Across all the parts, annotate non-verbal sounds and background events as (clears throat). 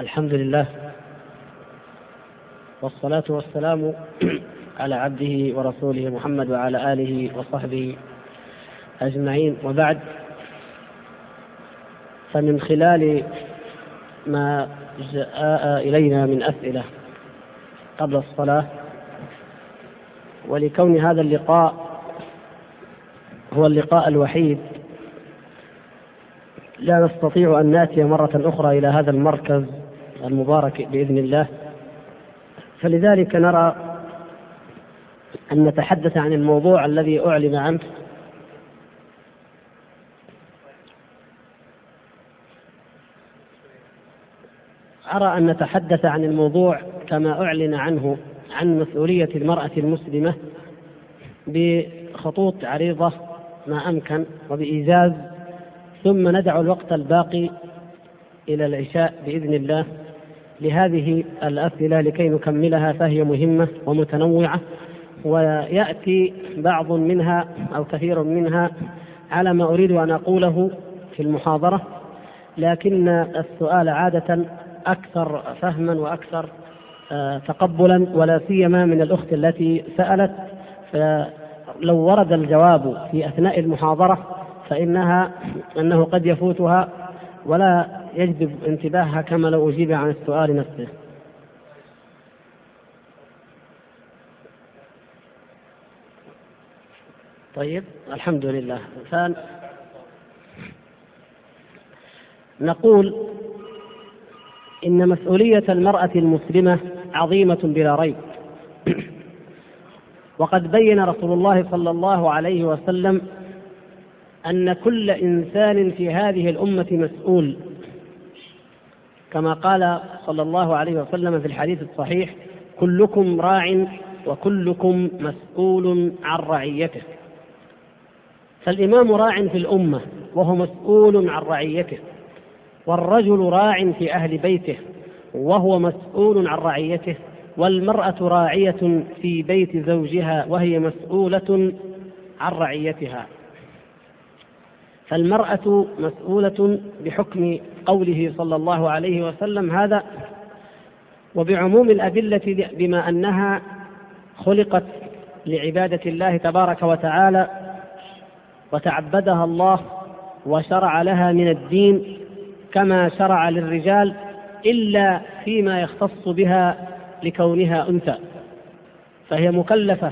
الحمد لله والصلاة والسلام (clears throat) على عبده ورسوله محمد وعلى آله وصحبه أجمعين. وبعد فمن خلال ما جاء إلينا من أسئلة قبل الصلاة ولكون هذا اللقاء هو اللقاء الوحيد لا نستطيع أن نأتي مرة أخرى إلى هذا المركز المبارك بإذن الله. فلذلك نرى أن نتحدث عن الموضوع الذي أعلن عنه. أرى أن نتحدث عن الموضوع كما أعلن عنه عن مسؤولية المرأة المسلمة بخطوط عريضة ما أمكن وبإيجاز ثم ندع الوقت الباقي إلى العشاء بإذن الله. لهذه الأسئلة لكي نكملها فهي مهمة ومتنوعة ويأتي بعض منها أو كثير منها على ما أريد أن أقوله في المحاضرة لكن السؤال عادة أكثر فهما وأكثر آه، تقبلا ولا سيما من الأخت التي سألت فلو ورد الجواب في أثناء المحاضرة فإنها أنه قد يفوتها ولا يجذب انتباهها كما لو أجيب عن السؤال نفسه. طيب الحمد لله. فان نقول إن مسؤولية المرأة المسلمة عظيمة بلا ريب. وقد بين رسول الله صلى الله عليه وسلم أن كل إنسان في هذه الأمة مسؤول. كما قال صلى الله عليه وسلم في الحديث الصحيح كلكم راع وكلكم مسؤول عن رعيته. فالإمام راع في الأمة وهو مسؤول عن رعيته والرجل راع في أهل بيته وهو مسؤول عن رعيته والمرأة راعية في بيت زوجها وهي مسؤولة عن رعيتها. فالمرأة مسؤولة بحكم قوله صلى الله عليه وسلم هذا وبعموم الأدلة بما أنها خلقت لعبادة الله تبارك وتعالى وتعبدها الله وشرع لها من الدين كما شرع للرجال إلا فيما يختص بها لكونها أنثى. فهي مكلفة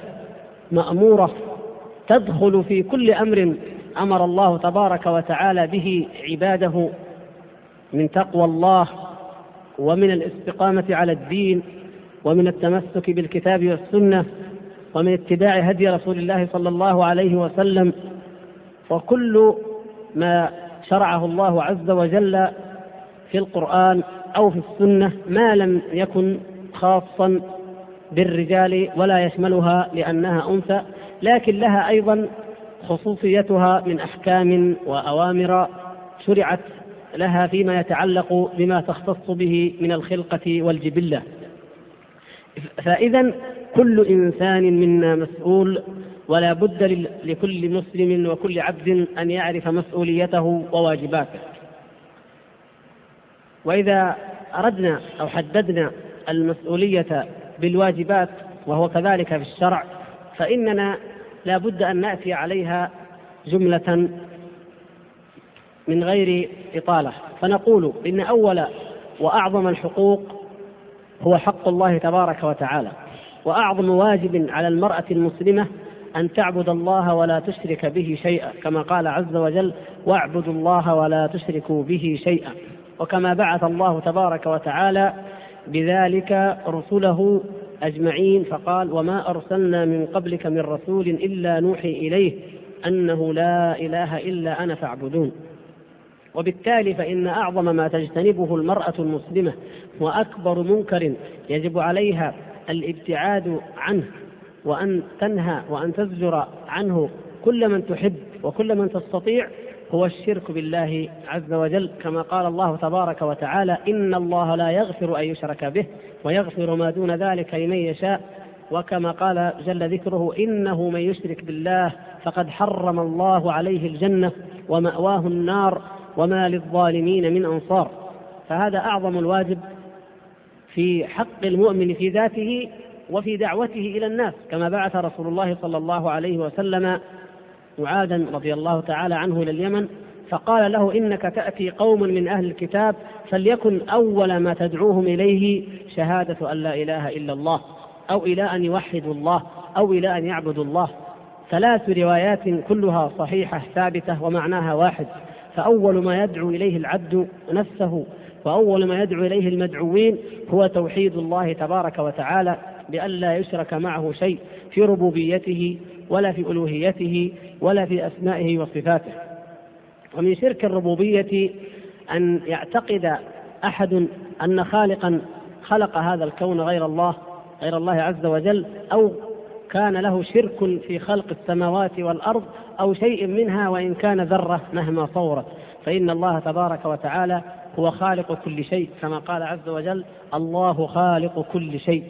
مأمورة تدخل في كل أمر أمر الله تبارك وتعالى به عباده من تقوى الله ومن الاستقامة على الدين ومن التمسك بالكتاب والسنة ومن اتباع هدي رسول الله صلى الله عليه وسلم وكل ما شرعه الله عز وجل في القرآن أو في السنة ما لم يكن خاصا بالرجال ولا يشملها لأنها أنثى لكن لها أيضا خصوصيتها من أحكام وأوامر شرعت لها فيما يتعلق بما تختص به من الخلقة والجبلة. فإذا كل إنسان منا مسؤول ولا بد لكل مسلم وكل عبد أن يعرف مسؤوليته وواجباته. وإذا أردنا أو حددنا المسؤولية بالواجبات وهو كذلك في الشرع فإننا لا بد أن نأتي عليها جملة من غير إطالة. فنقول إن أول وأعظم الحقوق هو حق الله تبارك وتعالى وأعظم واجب على المرأة المسلمة أن تعبد الله ولا تشرك به شيئا كما قال عز وجل واعبدوا الله ولا تشركوا به شيئا وكما بعث الله تبارك وتعالى بذلك رسله أجمعين فقال وما أرسلنا من قبلك من رسول إلا نوحي إليه أنه لا إله إلا أنا فاعبدون. وبالتالي فإن أعظم ما تجتنبه المرأة المسلمة وأكبر منكر يجب عليها الابتعاد عنه وأن تنهى وأن تزجر عنه كل من تحب وكل من تستطيع هو الشرك بالله عز وجل كما قال الله تبارك وتعالى إن الله لا يغفر أن يشرك به ويغفر ما دون ذلك لمن يشاء. وكما قال جل ذكره إنه من يشرك بالله فقد حرم الله عليه الجنة ومأواه النار وما للظالمين من أنصار. فهذا أعظم الواجب في حق المؤمن في ذاته وفي دعوته إلى الناس كما بعث رسول الله صلى الله عليه وسلم معاذا رضي الله تعالى عنه إلى اليمن فقال له إنك تأتي قوم من أهل الكتاب فليكن أول ما تدعوهم إليه شهادة أن لا إله إلا الله أو إلى أن يوحدوا الله أو إلى أن يعبدوا الله. ثلاث روايات كلها صحيحة ثابتة ومعناها واحد. فأول ما يدعو إليه العبد نفسه وأول ما يدعو إليه المدعوين هو توحيد الله تبارك وتعالى. بأن لا يشرك معه شيء في ربوبيته ولا في ألوهيته ولا في أسمائه وصفاته. ومن شرك الربوبية أن يعتقد أحد أن خالقا خلق هذا الكون غير الله غير الله عز وجل أو كان له شرك في خلق السماوات والأرض أو شيء منها وإن كان ذرة مهما صورت. فإن الله تبارك وتعالى هو خالق كل شيء كما قال عز وجل الله خالق كل شيء.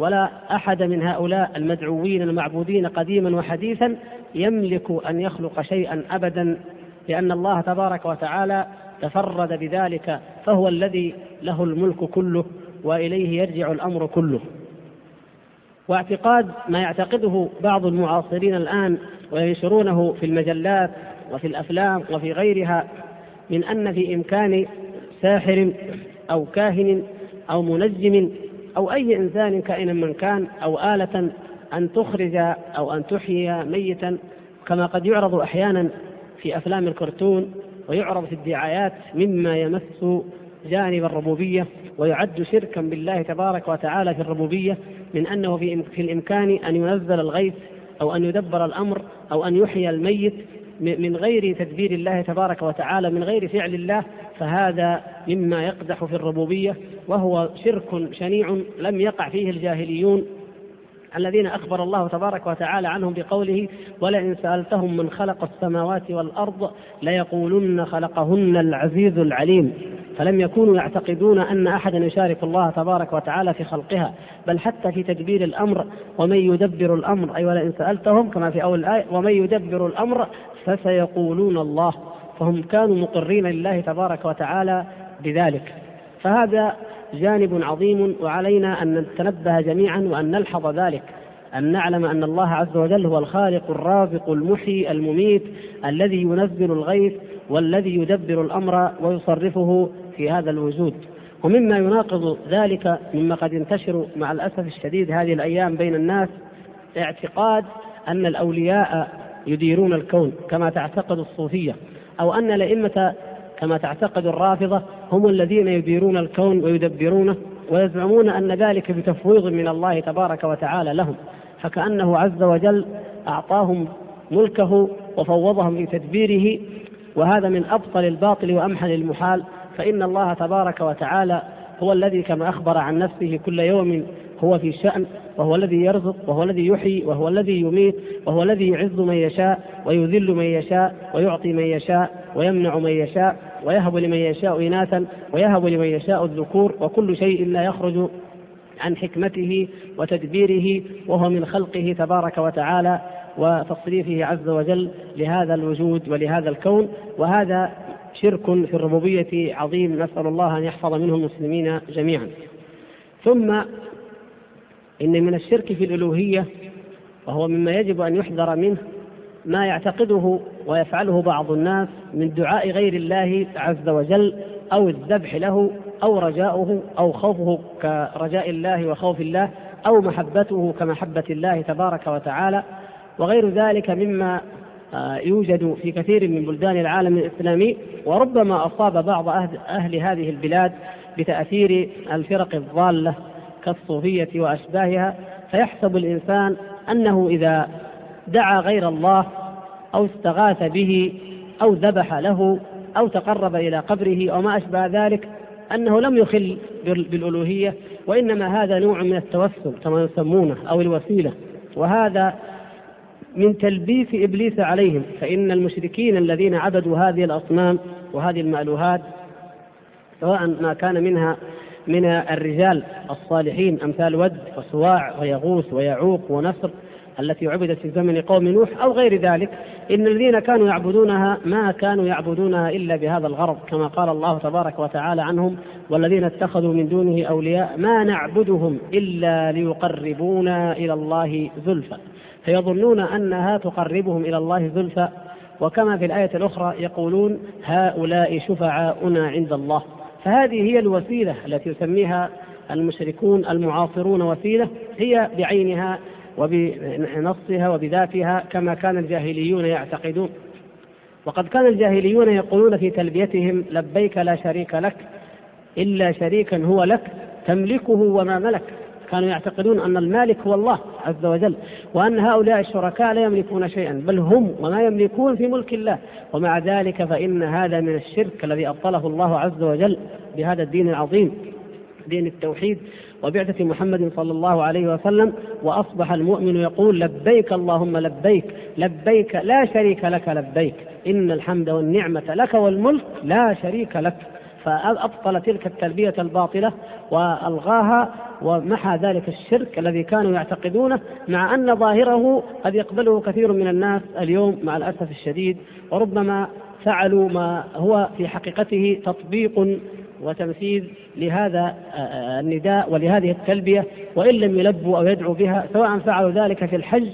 ولا أحد من هؤلاء المدعوين المعبودين قديما وحديثا يملك أن يخلق شيئا أبدا لأن الله تبارك وتعالى تفرد بذلك فهو الذي له الملك كله وإليه يرجع الأمر كله. واعتقاد ما يعتقده بعض المعاصرين الآن وينشرونه في المجلات وفي الأفلام وفي غيرها من أن في إمكان ساحر أو كاهن أو منجم أو أي إنسان كائنا من كان أو آلة أن تخرج أو أن تحيي ميتا كما قد يعرض أحيانا في أفلام الكرتون ويعرض في الدعايات مما يمس جانب الربوبية ويعد شركا بالله تبارك وتعالى في الربوبية من أنه في الإمكان أن ينزل الغيث أو أن يدبر الأمر أو أن يحيي الميت من غير تدبير الله تبارك وتعالى من غير فعل الله فهذا مما يقدح في الربوبية وهو شرك شنيع لم يقع فيه الجاهليون الذين أخبر الله تبارك وتعالى عنهم بقوله ولئن سألتهم من خلق السماوات والأرض ليقولن خلقهن العزيز العليم فلم يكونوا يعتقدون أن أحدا يشارك الله تبارك وتعالى في خلقها بل حتى في تدبير الأمر ومن يدبر الأمر أي ولئن سألتهم كما في أول الآية ومن يدبر الأمر فسيقولون الله فهم كانوا مقرين لله تبارك وتعالى بذلك. فهذا جانب عظيم وعلينا أن نتنبه جميعا وأن نلحظ ذلك أن نعلم أن الله عز وجل هو الخالق الرازق المحيي المميت الذي ينزل الغيث والذي يدبر الأمر ويصرفه في هذا الوجود. ومما يناقض ذلك مما قد ينتشر مع الأسف الشديد هذه الأيام بين الناس اعتقاد أن الأولياء يديرون الكون كما تعتقد الصوفية أو أن الأئمة كما تعتقد الرافضة هم الذين يديرون الكون ويدبرونه ويزعمون أن ذلك بتفويض من الله تبارك وتعالى لهم. فكأنه عز وجل أعطاهم ملكه وفوضهم في تدبيره وهذا من أبطل الباطل وأمحل المحال فإن الله تبارك وتعالى هو الذي كما أخبر عن نفسه كل يوم هو في شأن وهو الذي يرزق وهو الذي يحيي وهو الذي يميت وهو الذي يعز من يشاء ويذل من يشاء ويعطي من يشاء ويمنع من يشاء ويهب لمن يشاء إناثا ويهب لمن يشاء الذكور وكل شيء لا يخرج عن حكمته وتدبيره وهو من خلقه تبارك وتعالى. وتصريفه عز وجل لهذا الوجود ولهذا الكون. وهذا شرك في الربوبية عظيم نسأل الله أن يحفظ منه المسلمين جميعا. ثم إن من الشرك في الألوهية وهو مما يجب أن يحذر منه ما يعتقده ويفعله بعض الناس من دعاء غير الله عز وجل أو الذبح له أو رجاؤه أو خوفه كرجاء الله وخوف الله أو محبته كمحبة الله تبارك وتعالى. وغير ذلك مما آه، يوجد في كثير من بلدان العالم الإسلامي وربما أصاب بعض أهل هذه البلاد بتأثير الفرق الضالة كالصوفية وأشباهها. فيحسب الإنسان أنه إذا دعا غير الله أو استغاث به أو ذبح له أو تقرب إلى قبره أو ما أشبه ذلك أنه لم يخل بالألوهية وإنما هذا نوع من التوسل كما يسمونه أو الوسيلة. وهذا من تلبيس إبليس عليهم فإن المشركين الذين عبدوا هذه الأصنام وهذه المألوهات سواء ما كان منها من الرجال الصالحين أمثال ود وسواع ويغوث ويعوق ونصر التي عبدت في زمن قوم نوح أو غير ذلك إن الذين كانوا يعبدونها ما كانوا يعبدونها إلا بهذا الغرض كما قال الله تبارك وتعالى عنهم والذين اتخذوا من دونه أولياء ما نعبدهم إلا ليقربونا إلى الله زلفى. فيظنون أنها تقربهم إلى الله زلفى وكما في الآية الأخرى يقولون هؤلاء شفعاؤنا عند الله. فهذه هي الوسيلة التي يسميها المشركون المعاصرون وسيلة هي بعينها وبنصها وبذاتها كما كان الجاهليون يعتقدون. وقد كان الجاهليون يقولون في تلبيتهم لبيك لا شريك لك إلا شريكا هو لك تملكه وما ملك. كانوا يعتقدون أن المالك هو الله عز وجل وأن هؤلاء الشركاء لا يملكون شيئا بل هم وما يملكون في ملك الله. ومع ذلك فإن هذا من الشرك الذي أبطله الله عز وجل بهذا الدين العظيم دين التوحيد وبعثة محمد صلى الله عليه وسلم. وأصبح المؤمن يقول لبيك اللهم لبيك لبيك لا شريك لك لبيك إن الحمد والنعمة لك والملك لا شريك لك. فأبطل تلك التلبية الباطلة وألغاها ومحى ذلك الشرك الذي كانوا يعتقدونه مع أن ظاهره قد يقبله كثير من الناس اليوم مع الأسف الشديد. وربما فعلوا ما هو في حقيقته تطبيق وتنفيذ لهذا النداء ولهذه التلبية وإن لم يلبوا أو يدعوا بها سواء فعلوا ذلك في الحج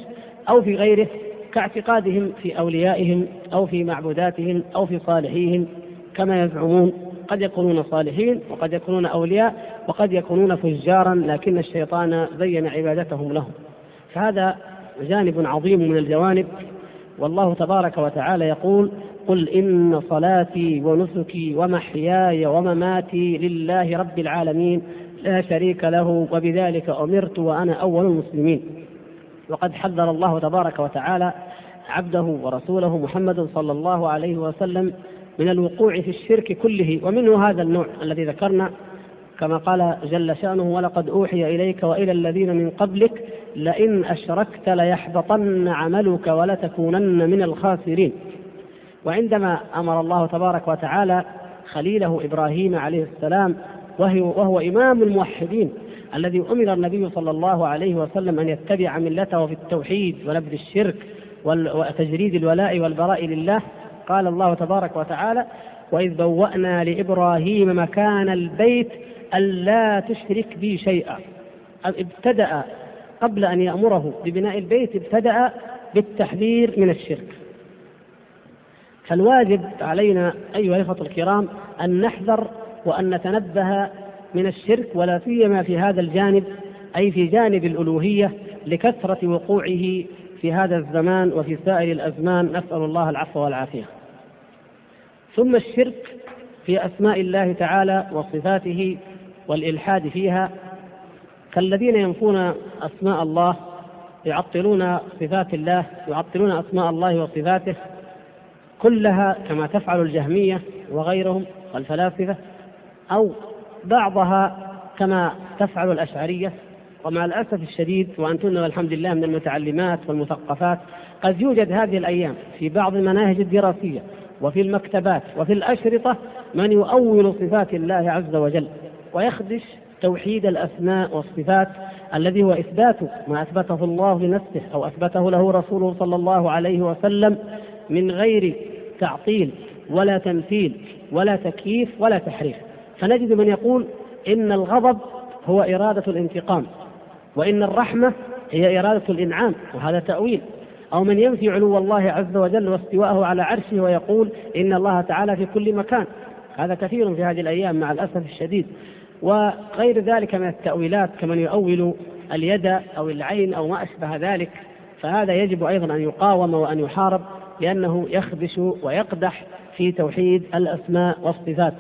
أو في غيره كاعتقادهم في أوليائهم أو في معبوداتهم أو في صالحيهم كما يزعمون. قد يكونون صالحين وقد يكونون أولياء وقد يكونون فجارا لكن الشيطان زين عبادتهم لهم. فهذا جانب عظيم من الجوانب. والله تبارك وتعالى يقول قل إن صلاتي ونسكي ومحياي ومماتي لله رب العالمين لا شريك له وبذلك أمرت وأنا أول المسلمين. وقد حذر الله تبارك وتعالى عبده ورسوله محمد صلى الله عليه وسلم من الوقوع في الشرك كله ومنه هذا النوع الذي ذكرنا كما قال جل شأنه ولقد أوحي إليك وإلى الذين من قبلك لئن أشركت ليحبطن عملك ولتكونن من الخاسرين. وعندما أمر الله تبارك وتعالى خليله إبراهيم عليه السلام وهو, وهو إمام الموحدين الذي أمر النبي صلى الله عليه وسلم أن يتبع ملته في التوحيد ونبذ الشرك وتجريد الولاء والبراء لله قال الله تبارك وتعالى وإذ بوأنا لإبراهيم مكان البيت ألا تشرك بي شيئا. ابتدأ قبل أن يأمره ببناء البيت ابتدأ بالتحذير من الشرك. فالواجب علينا أيها الإخوة الكرام أن نحذر وأن نتنبه من الشرك ولا سيما في هذا الجانب أي في جانب الألوهية لكثرة وقوعه في هذا الزمان وفي سائر الأزمان. نسأل الله العفو والعافية. ثم الشرك في أسماء الله تعالى وصفاته والإلحاد فيها. كالذين ينفون أسماء الله يعطلون صفات الله يعطلون أسماء الله وصفاته كلها كما تفعل الجهمية وغيرهم والفلاسفة أو بعضها كما تفعل الأشعرية. ومع الأسف الشديد وأنتن والحمد لله من المتعلمات والمثقفات قد يوجد هذه الأيام في بعض المناهج الدراسية وفي المكتبات وفي الأشرطة من يؤول صفات الله عز وجل ويخدش توحيد الأسماء والصفات الذي هو إثبات ما أثبته الله لنفسه أو أثبته له رسوله صلى الله عليه وسلم من غير تعطيل ولا تمثيل ولا تكييف ولا تحريف. فنجد من يقول إن الغضب هو إرادة الانتقام وإن الرحمة هي إرادة الإنعام وهذا تأويل. أو من ينفي علو الله عز وجل واستواءه على عرشه ويقول إن الله تعالى في كل مكان. هذا كثير في هذه الأيام مع الأسف الشديد. وغير ذلك من التأويلات كمن يؤول اليد أو العين أو ما أشبه ذلك فهذا يجب أيضا أن يقاوم وأن يحارب لأنه يخدش ويقدح في توحيد الأسماء والصفات.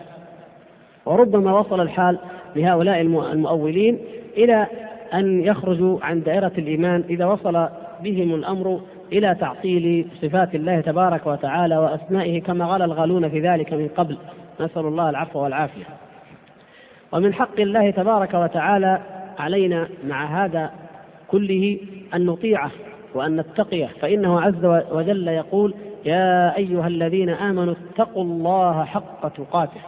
وربما وصل الحال لهؤلاء المؤولين إلى أن يخرجوا عن دائرة الإيمان. إذا وصل بهم الأمر إلى تعطيل صفات الله تبارك وتعالى وأسمائه كما قال الغالون في ذلك من قبل. نسأل الله العفو والعافية. ومن حق الله تبارك وتعالى علينا مع هذا كله أن نطيعه وأن نتقيه. فإنه عز وجل يقول يا أيها الذين آمنوا اتقوا الله حق تقاته.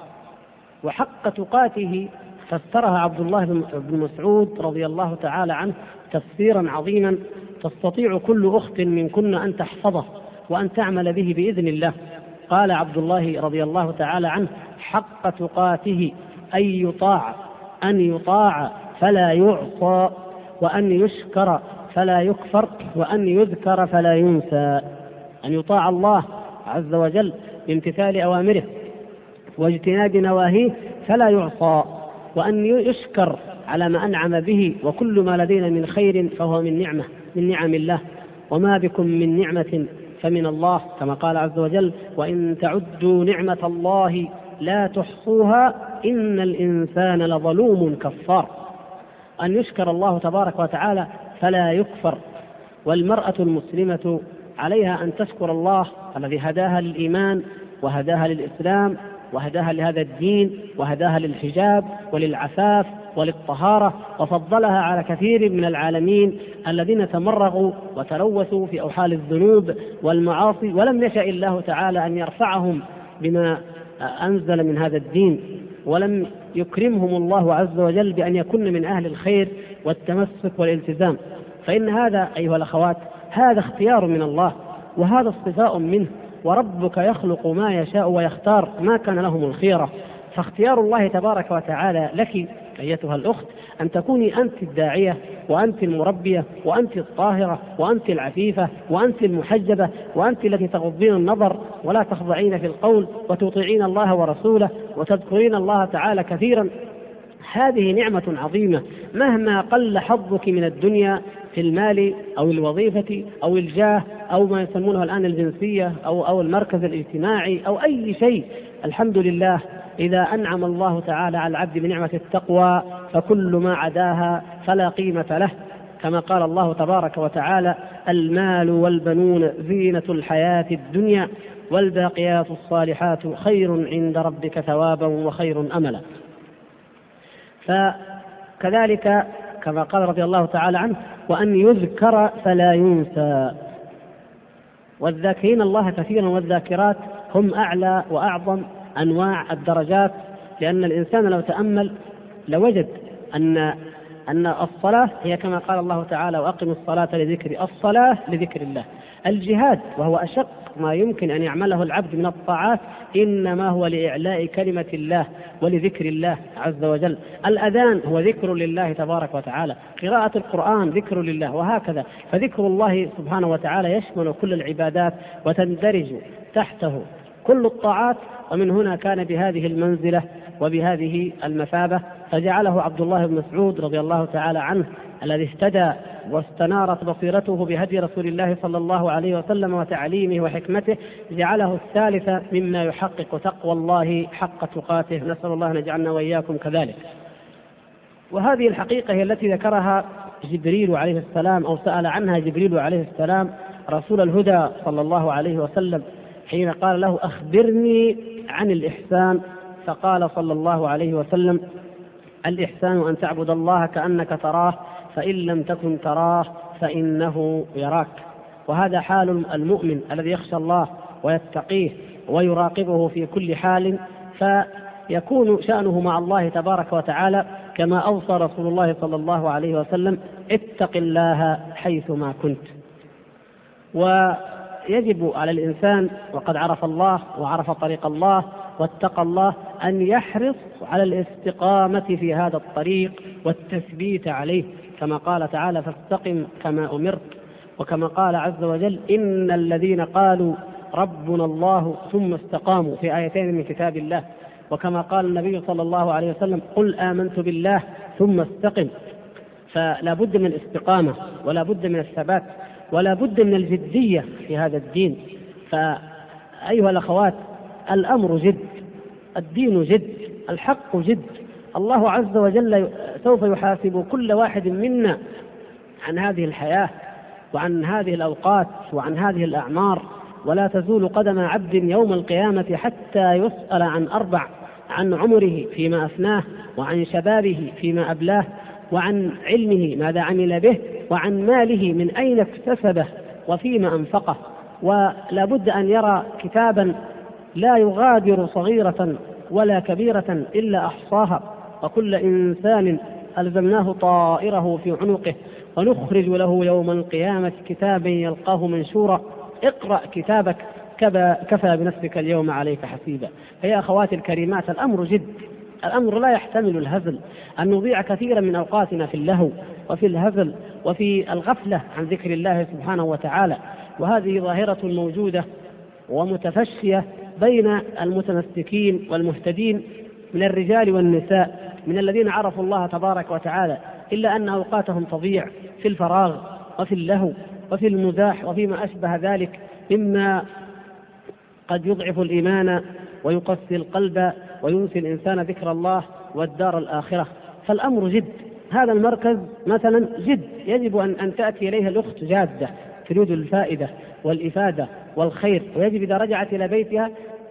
وحق تقاته فسرها عبد الله بن مسعود رضي الله تعالى عنه تفسيرا عظيما تستطيع كل أخت منكن أن تحفظه وأن تعمل به بإذن الله. قال عبد الله رضي الله تعالى عنه حق تقاته أن يطاع أن يطاع فلا يعصى وأن يشكر فلا يكفر وأن يذكر فلا ينسى. أن يطاع الله عز وجل بامتثال أوامره واجتناب نواهيه فلا يعصى وأن يشكر على ما أنعم به وكل ما لدينا من خير فهو من نعمة. من نعم الله وما بكم من نعمة فمن الله كما قال عز وجل وإن تعدوا نعمة الله لا تحصوها إن الإنسان لظلوم كفار. أن يشكر الله تبارك وتعالى فلا يكفر والمرأة المسلمة عليها أن تشكر الله الذي هداها للإيمان وهداها للإسلام وهداها لهذا الدين وهداها للحجاب وللعفاف وللطهارة وفضلها على كثير من العالمين الذين تمرغوا وتلوثوا في أوحال الذنوب والمعاصي ولم يشاء الله تعالى أن يرفعهم بما أنزل من هذا الدين ولم يكرمهم الله عز وجل بأن يكن من أهل الخير والتمسك والالتزام. فإن هذا أيها الأخوات هذا اختيار من الله وهذا اصطفاء منه. وربك يخلق ما يشاء ويختار ما كان لهم الخيرة. فاختيار الله تبارك وتعالى لك أيتها الأخت أن تكوني أنت الداعية وأنت المربية وأنت الطاهرة وأنت العفيفة وأنت المحجبة وأنت التي تغضين النظر ولا تخضعين في القول وتطيعين الله ورسوله وتذكرين الله تعالى كثيرا. هذه نعمة عظيمة. مهما قل حظك من الدنيا في المال أو الوظيفة أو الجاه أو ما يسمونه الآن الجنسية أو أو المركز الاجتماعي أو أي شيء. الحمد لله إذا أنعم الله تعالى على العبد بنعمة التقوى فكل ما عداها فلا قيمة له. كما قال الله تبارك وتعالى المال والبنون زينة الحياة الدنيا والباقيات الصالحات خير عند ربك ثوابا وخير أملا. فكذلك كما قال رضي الله تعالى عنه وأن يذكر فلا ينسى. والذاكرين الله كثيرا والذاكرات هم أعلى وأعظم أنواع الدرجات لأن الإنسان لو تأمل لوجد أن أن الصلاة هي كما قال الله تعالى وأقم الصلاة لذكر الصلاة لذكر الله. الجهاد وهو أشق ما يمكن أن يعمله العبد من الطاعات إنما هو لإعلاء كلمة الله ولذكر الله عز وجل. الأذان هو ذكر لله تبارك وتعالى. قراءة القرآن ذكر لله وهكذا. فذكر الله سبحانه وتعالى يشمل كل العبادات وتندرج تحته كل الطاعات. ومن هنا كان بهذه المنزلة وبهذه المثابة. فجعله عبد الله بن مسعود رضي الله تعالى عنه الذي اهتدى واستنارت بصيرته بهدي رسول الله صلى الله عليه وسلم وتعليمه وحكمته جعله الثالث مما يحقق تقوى الله حق تقاته. نسأل الله أن يجعلنا وإياكم كذلك. وهذه الحقيقة هي التي ذكرها جبريل عليه السلام أو سأل عنها جبريل عليه السلام رسول الهدى صلى الله عليه وسلم حين قال له أخبرني عن الإحسان. فقال صلى الله عليه وسلم الإحسان أن تعبد الله كأنك تراه فإن لم تكن تراه فإنه يراك. وهذا حال المؤمن الذي يخشى الله ويتقيه ويراقبه في كل حال فيكون شأنه مع الله تبارك وتعالى كما أوصى رسول الله صلى الله عليه وسلم اتق الله حيثما كنت. ويجب على الإنسان وقد عرف الله وعرف طريق الله واتقى الله أن يحرص على الاستقامة في هذا الطريق والتثبيت عليه. كما قال تعالى فاستقم كما أمرت وكما قال عز وجل إن الذين قالوا ربنا الله ثم استقاموا في آيتين من كتاب الله وكما قال النبي صلى الله عليه وسلم قل آمنت بالله ثم استقم فلا بد من الاستقامة ولا بد من الثبات ولا بد من الجدية في هذا الدين فأيها الأخوات الأمر جد الدين جد الحق جد الله عز وجل سوف يحاسب كل واحد منا عن هذه الحياة وعن هذه الأوقات وعن هذه الأعمار. ولا تزول قدم عبد يوم القيامة حتى يسأل عن أربع عن عمره فيما أفناه وعن شبابه فيما أبلاه وعن علمه ماذا عمل به وعن ماله من أين اكتسبه وفيما أنفقه. ولا بد أن يرى كتابا لا يغادر صغيرة ولا كبيرة إلا أحصاها. وكل إنسان ألزمناه طائره في عنقه ونخرج له يوم القيامة كتابا يلقاه منشورا. اقرأ كتابك كفى بنفسك اليوم عليك حسيبا. فيا أخواتي الكريمات الأمر جد. الأمر لا يحتمل الهزل. أن نضيع كثيرا من أوقاتنا في اللهو وفي الهزل وفي الغفلة عن ذكر الله سبحانه وتعالى. وهذه ظاهرة موجودة ومتفشية بين المتمسكين والمهتدين من الرجال والنساء. من الذين عرفوا الله تبارك وتعالى إلا أن أوقاتهم تضيع في الفراغ وفي اللهو وفي المزاح وفيما أشبه ذلك مما قد يضعف الإيمان ويقسي القلب وينسي الإنسان ذكر الله والدار الآخرة. فالأمر جد. هذا المركز مثلا جد. يجب أن أن تأتي إليه الأخت جادة تريد الفائدة والإفادة والخير. ويجب إذا رجعت إلى بيتها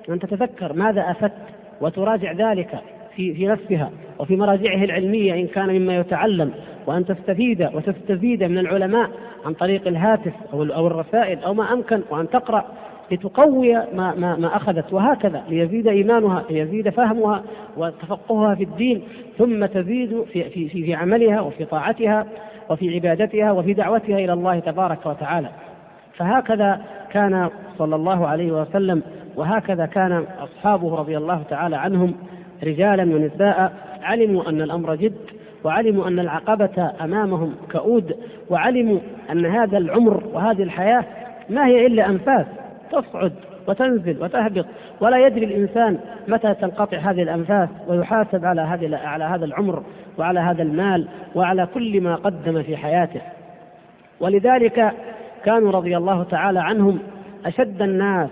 أن تتذكر ماذا أفدت وتراجع ذلك. في في نفسها وفي مراجعه العلمية إن كان مما يتعلم وأن تستفيد وتستفيد من العلماء عن طريق الهاتف أو أو الرسائل أو ما أمكن وأن تقرأ لتقوي ما, ما, ما أخذت وهكذا ليزيد إيمانها ليزيد فهمها وتفقهها في الدين ثم تزيد في, في, في, في عملها وفي طاعتها وفي عبادتها وفي دعوتها إلى الله تبارك وتعالى. فهكذا كان صلى الله عليه وسلم وهكذا كان أصحابه رضي الله تعالى عنهم رجالا ونساء علموا أن الأمر جد وعلموا أن العقبة أمامهم كؤود وعلموا أن هذا العمر وهذه الحياة ما هي إلا أنفاس تصعد وتنزل وتهبط ولا يدري الإنسان متى تنقطع هذه الأنفاس ويحاسب على هذه على هذا العمر وعلى هذا المال وعلى كل ما قدم في حياته. ولذلك كانوا رضي الله تعالى عنهم أشد الناس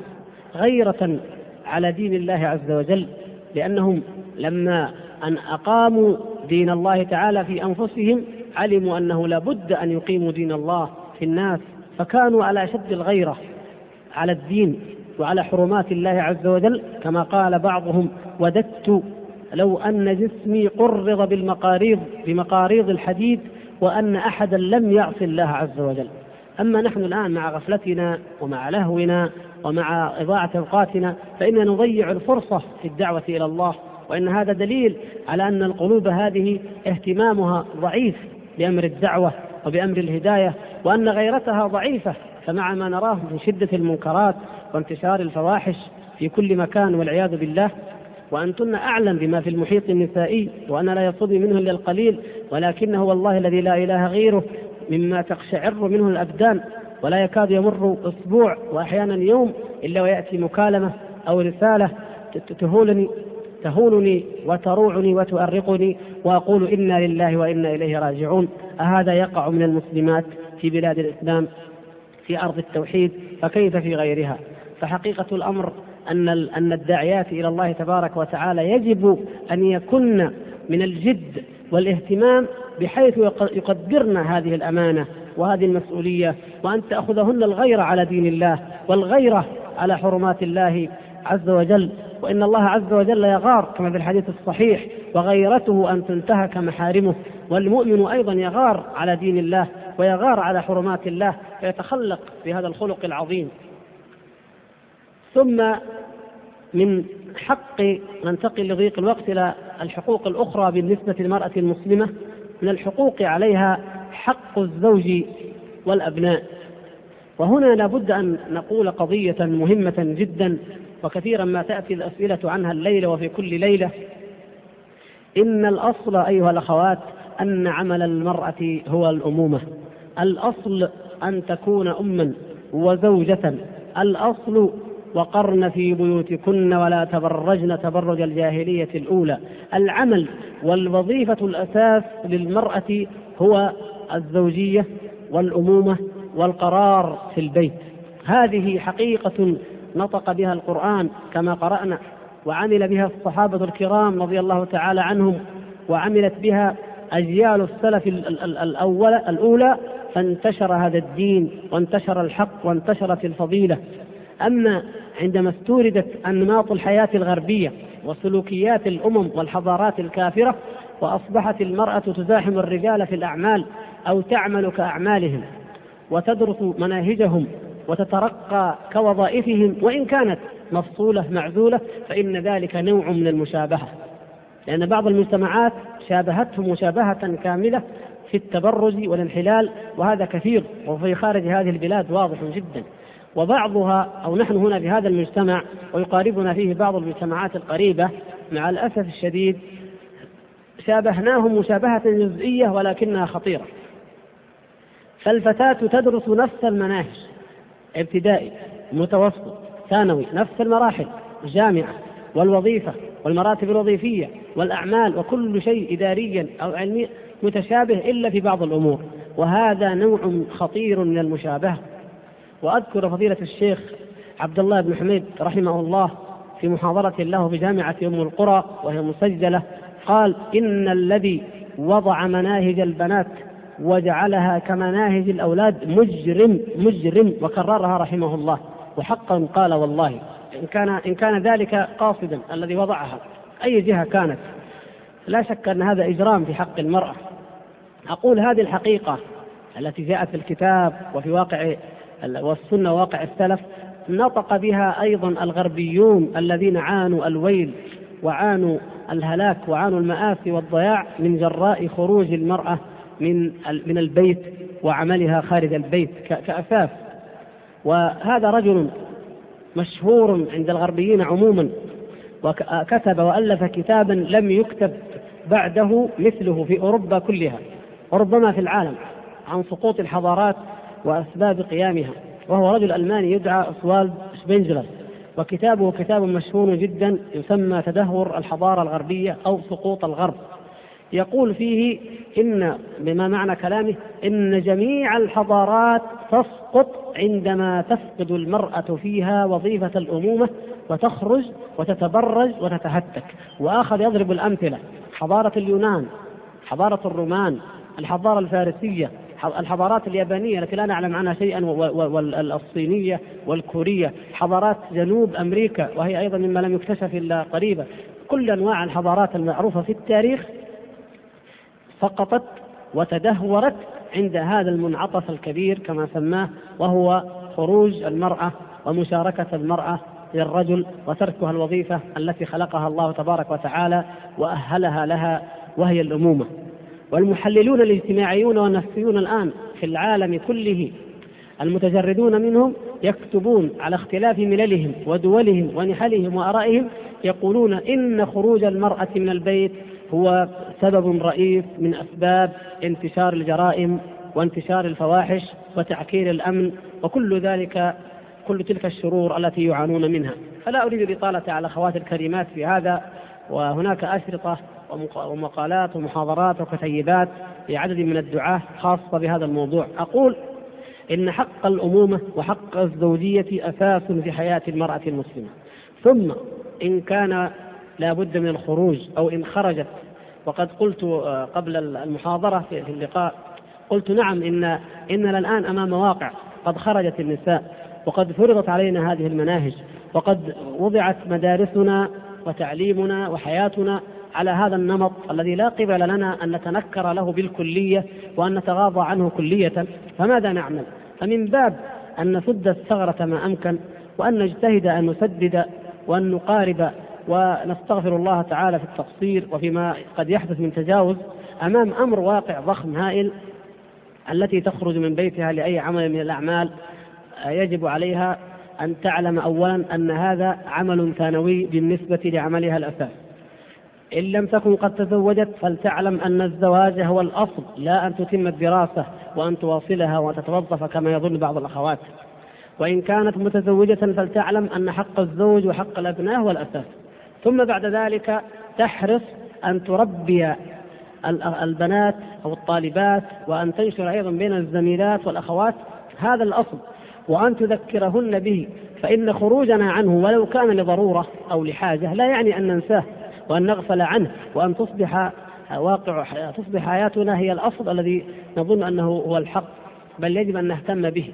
غيرة على دين الله عز وجل لأنهم لما أن أقاموا دين الله تعالى في أنفسهم علموا أنه لابد أن يقيموا دين الله في الناس فكانوا على أشد الغيرة على الدين وعلى حرمات الله عز وجل. كما قال بعضهم وددت لو أن جسمي قرض بالمقاريض بمقاريض الحديد وأن أحدا لم يعص الله عز وجل. أما نحن الآن مع غفلتنا ومع لهونا ومع إضاعة أوقاتنا فإننا نضيع الفرصة في الدعوة إلى الله. وإن هذا دليل على أن القلوب هذه اهتمامها ضعيف بأمر الدعوة وبأمر الهداية وأن غيرتها ضعيفة فمع ما نراه من شدة المنكرات وانتشار الفواحش في كل مكان والعياذ بالله وأنتن أعلم بما في المحيط النسائي وأنا لا يصدي منه إلا القليل ولكنه والله الذي لا إله غيره مما تقشعر منه الأبدان ولا يكاد يمر أسبوع وأحيانا يوم إلا ويأتي مكالمة أو رسالة تهولني تهونني وتروعني وتؤرقني وأقول إنا لله وإنا إليه راجعون. أهذا يقع من المسلمات في بلاد الإسلام في أرض التوحيد فكيف في غيرها؟ فحقيقة الأمر أن أن الداعيات إلى الله تبارك وتعالى يجب أن يكن من الجد والاهتمام بحيث يقدرن هذه الأمانة وهذه المسؤولية وأن تأخذهن الغيرة على دين الله والغيرة على حرمات الله عز وجل. وإن الله عز وجل يغار كما في الحديث الصحيح وغيرته أن تنتهك محارمه. والمؤمن أيضا يغار على دين الله ويغار على حرمات الله فيتخلق بهذا الخلق العظيم. ثم من حق ننتقل لضيق الوقت إلى الحقوق الأخرى بالنسبة للمرأة المسلمة. من الحقوق عليها حق الزوج والأبناء. وهنا لابد أن نقول قضية مهمة جدا. وكثيرا ما تأتي الأسئلة عنها الليلة وفي كل ليلة. إن الأصل أيها الأخوات أن عمل المرأة هو الأمومة. الأصل أن تكون أما وزوجة. الأصل وقرن في بيوتكن ولا تبرجن تبرج الجاهلية الأولى. العمل والوظيفة الأساس للمرأة هو الزوجية والأمومة والقرار في البيت. هذه حقيقة نطق بها القرآن كما قرأنا وعمل بها الصحابة الكرام رضي الله تعالى عنهم وعملت بها أجيال السلف الأول الأولى فانتشر هذا الدين وانتشر الحق وانتشرت الفضيلة. أما عندما استوردت أنماط الحياة الغربية وسلوكيات الأمم والحضارات الكافرة وأصبحت المرأة تزاحم الرجال في الأعمال أو تعمل كأعمالهم وتدرس مناهجهم وتترقى كوظائفهم وإن كانت مفصولة معزولة فإن ذلك نوع من المشابهة. لأن بعض المجتمعات شابهتهم مشابهة كاملة في التبرج والانحلال وهذا كثير وفي خارج هذه البلاد واضح جدا. وبعضها أو نحن هنا في هذا المجتمع ويقاربنا فيه بعض المجتمعات القريبة مع الأسف الشديد شابهناهم مشابهة جزئية ولكنها خطيرة. فالفتاة تدرس نفس المناهج. ابتدائي متوسط ثانوي نفس المراحل جامعة والوظيفة والمراتب الوظيفية والأعمال وكل شيء إداريا أو علمي متشابه إلا في بعض الأمور. وهذا نوع خطير من المشابهة. وأذكر فضيلة الشيخ عبد الله بن حميد رحمه الله في محاضرة له في جامعة أم القرى وهي مسجلة قال إن الذي وضع مناهج البنات وجعلها كمناهج الأولاد مجرم مجرم وكررها رحمه الله. وحقا قال والله إن كان إن كان ذلك قاصدا الذي وضعها. أي جهة كانت؟ لا شك أن هذا إجرام في حق المرأة. أقول هذه الحقيقة التي جاءت في الكتاب وفي واقع والسنة وواقع السلف نطق بها أيضا الغربيون الذين عانوا الويل وعانوا الهلاك وعانوا المآسي والضياع من جراء خروج المرأة من من البيت وعملها خارج البيت كأساس وهذا رجل مشهور عند الغربيين عموما وكتب وألف كتابا لم يكتب بعده مثله في أوروبا كلها وربما في العالم عن سقوط الحضارات وأسباب قيامها. وهو رجل ألماني يدعى أسوالد شبنجلر وكتابه كتاب مشهور جدا يسمى تدهور الحضارة الغربية أو سقوط الغرب. يقول فيه إن بما معنى كلامه إن جميع الحضارات تسقط عندما تفقد المرأة فيها وظيفة الأمومة وتخرج وتتبرج وتتهتك. وآخذ يضرب الأمثلة حضارة اليونان حضارة الرومان الحضارة الفارسية الحضارات اليابانية التي لا نعلم عنها شيئا والصينية والكورية حضارات جنوب أمريكا وهي أيضا مما لم يكتشف إلا قريبا. كل أنواع الحضارات المعروفة في التاريخ سقطت وتدهورت عند هذا المنعطف الكبير كما سماه وهو خروج المرأة ومشاركة المرأة للرجل وتركها الوظيفة التي خلقها الله تبارك وتعالى وأهلها لها وهي الأمومة. والمحللون الاجتماعيون والنفسيون الآن في العالم كله المتجردون منهم يكتبون على اختلاف مللهم ودولهم ونحلهم وآرائهم يقولون إن خروج المرأة من البيت هو سبب رئيس من أسباب انتشار الجرائم وانتشار الفواحش وتعكير الأمن وكل ذلك كل تلك الشرور التي يعانون منها. فلا أريد الإطالة على اخواتي الكريمات في هذا وهناك أشرطة ومقالات ومحاضرات وكتيبات لعدد من الدعاة خاصة بهذا الموضوع. أقول إن حق الأمومة وحق الزوجية أساس في حياة المرأة المسلمة. ثم إن كان لا بد من الخروج أو إن خرجت. وقد قلت آه، قبل المحاضرة في اللقاء قلت نعم إن إننا الآن أمام واقع. قد خرجت النساء وقد فرضت علينا هذه المناهج وقد وضعت مدارسنا وتعليمنا وحياتنا على هذا النمط الذي لا قبل لنا أن نتنكر له بالكلية وأن نتغاضى عنه كلية. فماذا نعمل؟ فمن باب أن نسد الثغرة ما أمكن وأن نجتهد أن نسدد وأن نقارب ونستغفر الله تعالى في التقصير وفيما قد يحدث من تجاوز أمام أمر واقع ضخم هائل التي تخرج من بيتها لأي عمل من الأعمال يجب عليها أن تعلم أولا أن هذا عمل ثانوي بالنسبة لعملها الأساس. إن لم تكن قد تزوجت فلتعلم أن الزواج هو الأصل لا أن تتم الدراسة وأن تواصلها وتتوظف كما يظن بعض الأخوات. وإن كانت متزوجة فلتعلم أن حق الزوج وحق الأبناء هو الأساس. ثم بعد ذلك تحرص أن تربي البنات أو الطالبات وأن تنشر أيضا بين الزميلات والأخوات هذا الأصل وأن تذكرهن به فإن خروجنا عنه ولو كان لضرورة أو لحاجة لا يعني أن ننساه وأن نغفل عنه وأن تصبح واقع تصبح حياتنا هي الأصل الذي نظن أنه هو الحق بل يجب أن نهتم به.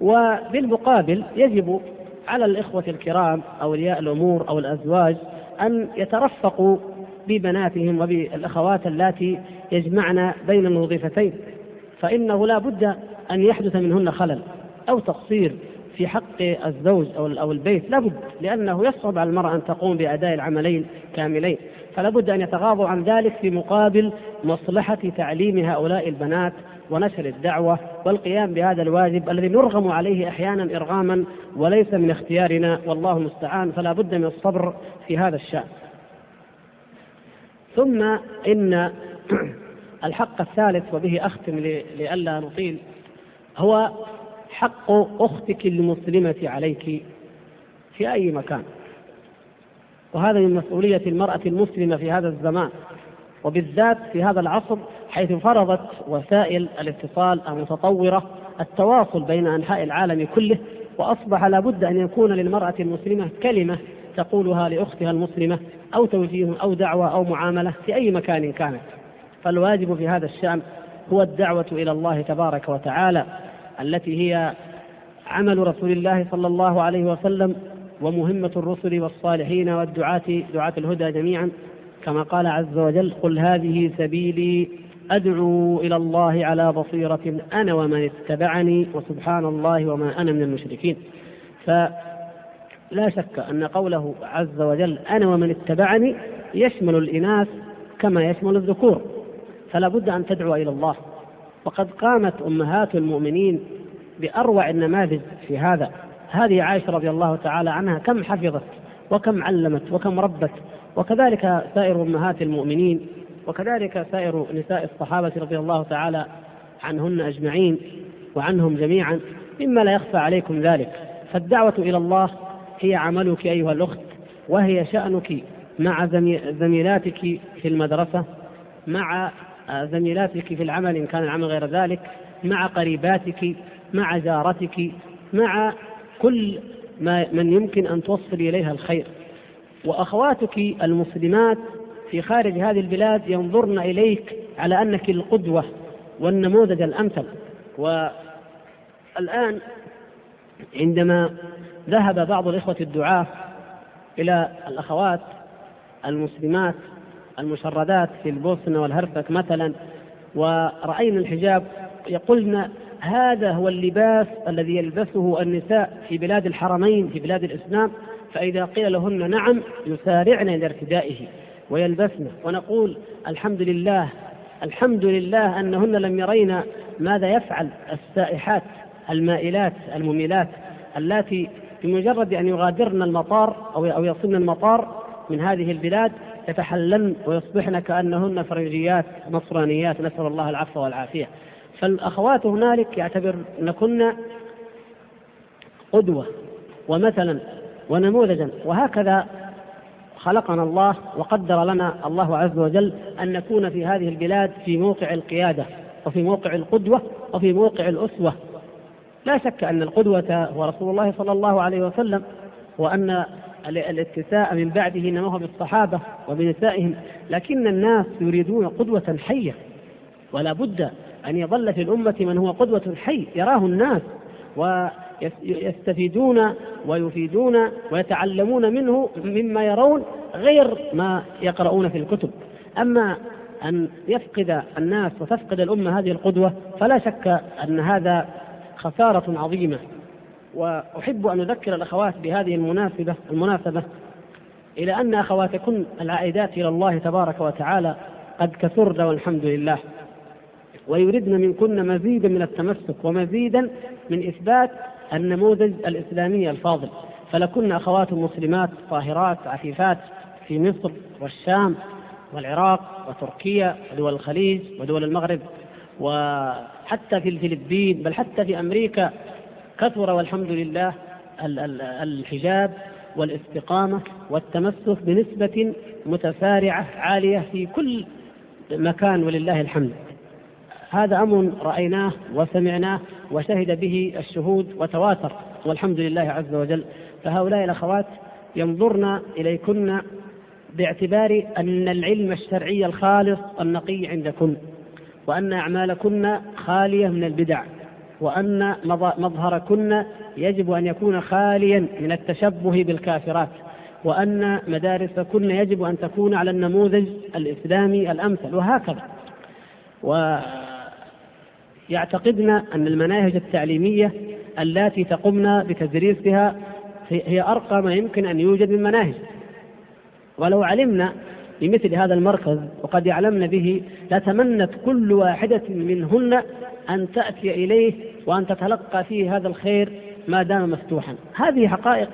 وبالمقابل يجب على الإخوة الكرام أولياء الأمور أو الأزواج أن يترفقوا ببناتهم وبالأخوات اللاتي يجمعن بين الوظيفتين. فإنه لا بد أن يحدث منهن خلل أو تقصير في حق الزوج أو البيت. لابد لأنه يصعب على المرأة أن تقوم بأداء العملين كاملين. فلا بد أن يتغاضوا عن ذلك في مقابل مصلحة تعليم هؤلاء البنات ونشر الدعوة والقيام بهذا الواجب الذي نرغم عليه أحيانا إرغاما وليس من اختيارنا والله المستعان فلا بد من الصبر في هذا الشأن. ثم إن (clears throat) الحق الثالث وبه أختم لئلا نطيل هو حق أختك المسلمة عليك في أي مكان. وهذا من مسؤولية المرأة المسلمة في هذا الزمان وبالذات في هذا العصر حيث فرضت وسائل الاتصال المتطورة التواصل بين أنحاء العالم كله وأصبح لابد أن يكون للمرأة المسلمة كلمة تقولها لأختها المسلمة أو توجيه أو دعوة أو معاملة في أي مكان كانت. فالواجب في هذا الشأن هو الدعوة إلى الله تبارك وتعالى التي هي عمل رسول الله صلى الله عليه وسلم ومهمة الرسل والصالحين والدعاة دعاة الهدى جميعا. كما قال عز وجل قل هذه سبيلي أدعو إلى الله على بصيرة أنا ومن اتبعني وسبحان الله وما أنا من المشركين. فلا شك أن قوله عز وجل أنا ومن اتبعني يشمل الإناث كما يشمل الذكور. فلا بد أن تدعو إلى الله. وقد قامت أمهات المؤمنين بأروع النماذج في هذا. هذه عائشة رضي الله تعالى عنها كم حفظت وكم علمت وكم ربت. وكذلك سائر أمهات المؤمنين وكذلك سائر نساء الصحابة رضي الله تعالى عنهن أجمعين وعنهم جميعا مما لا يخفى عليكم ذلك. فالدعوة إلى الله هي عملك أيها الأخت وهي شأنك مع زميلاتك في المدرسة مع زميلاتك في العمل إن كان العمل غير ذلك مع قريباتك مع جارتك مع كل ما من يمكن أن توصل إليها الخير. وأخواتك المسلمات في خارج هذه البلاد ينظرن إليك على أنك القدوة والنموذج الأمثل. والآن عندما ذهب بعض الإخوة الدعاة إلى الأخوات المسلمات المشردات في البوسنة والهرسك مثلا ورأينا الحجاب يقولن هذا هو اللباس الذي يلبسه النساء في بلاد الحرمين في بلاد الإسلام فإذا قيل لهن نعم يسارعن إلى ارتدائه. ويلبسن. ونقول الحمد لله الحمد لله أنهن لم يرين ماذا يفعل السائحات المائلات المميلات اللاتي بمجرد أن يغادرن المطار أو أو يصلن المطار من هذه البلاد يتحللن ويصبحن كأنهن فرنجيات نصرانيات نسأل الله العفو والعافية. فالأخوات هنالك يعتبرنكن قدوة ومثلا ونموذجا وهكذا خلقنا الله وقدر لنا الله عز وجل أن نكون في هذه البلاد في موقع القيادة وفي موقع القدوة وفي موقع الأسوة. لا شك أن القدوة هو رسول الله صلى الله عليه وسلم وأن الاتساء من بعده إنما هو بالصحابة وبنسائهم لكن الناس يريدون قدوة حية. ولا بد أن يظل في الأمة من هو قدوة حي يراه الناس ويستفيدون ويفيدون ويتعلمون منه مما يرون غير ما يقرؤون في الكتب. أما أن يفقد الناس وتفقد الأمة هذه القدوة فلا شك أن هذا خسارة عظيمة. وأحب أن أذكر الأخوات بهذه المناسبة المناسبة إلى أن أخواتكن العائدات إلى الله تبارك وتعالى قد كثرن والحمد لله. ويردن منكن مزيدا من التمسك ومزيدا من إثبات النموذج الإسلامي الفاضل. فلكن أخوات مسلمات طاهرات عفيفات في مصر والشام والعراق وتركيا ودول الخليج ودول المغرب وحتى في الفلبين بل حتى في أمريكا كثر والحمد لله الحجاب والاستقامة والتمسك بنسبة متسارعة عالية في كل مكان ولله الحمد. هذا أمر رأيناه وسمعناه وشهد به الشهود وتواتر والحمد لله عز وجل. فهؤلاء الأخوات ينظرن إليكن باعتبار أن العلم الشرعي الخالص النقي عندكن وأن أعمالكن خالية من البدع وأن مظهركن يجب أن يكون خاليا من التشبه بالكافرات وأن مدارسكن يجب أن تكون على النموذج الإسلامي الأمثل وهكذا. ويعتقدن أن المناهج التعليمية اللاتي تقمن بتدريسها هي أرقى ما يمكن أن يوجد من مناهج. ولو علمنا بمثل هذا المركز وقد يعلمن به لتمنت كل واحدة منهن أن تأتي إليه وأن تتلقى فيه هذا الخير ما دام مفتوحا. هذه حقائق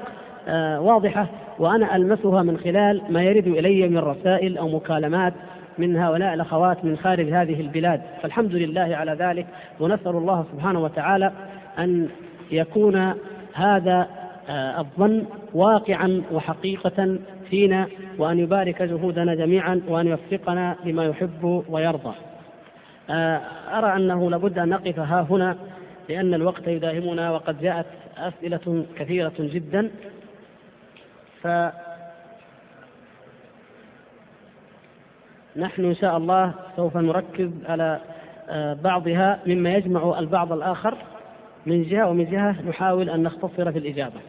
آه واضحة وأنا ألمسها من خلال ما يرد إلي من رسائل أو مكالمات من هؤلاء الأخوات من خارج هذه البلاد. فالحمد لله على ذلك ونسأل الله سبحانه وتعالى أن يكون هذا آه الظن واقعا وحقيقة فينا وأن يبارك جهودنا جميعا وأن يوفقنا لما يحب ويرضى. آه، أرى أنه لابد أن نقف ها هنا لأن الوقت يداهمنا وقد جاءت أسئلة كثيرة جدا. ف نحن إن شاء الله سوف نركز على آه، بعضها مما يجمع البعض الآخر من جهة ومن جهة نحاول أن نختصر في الإجابة.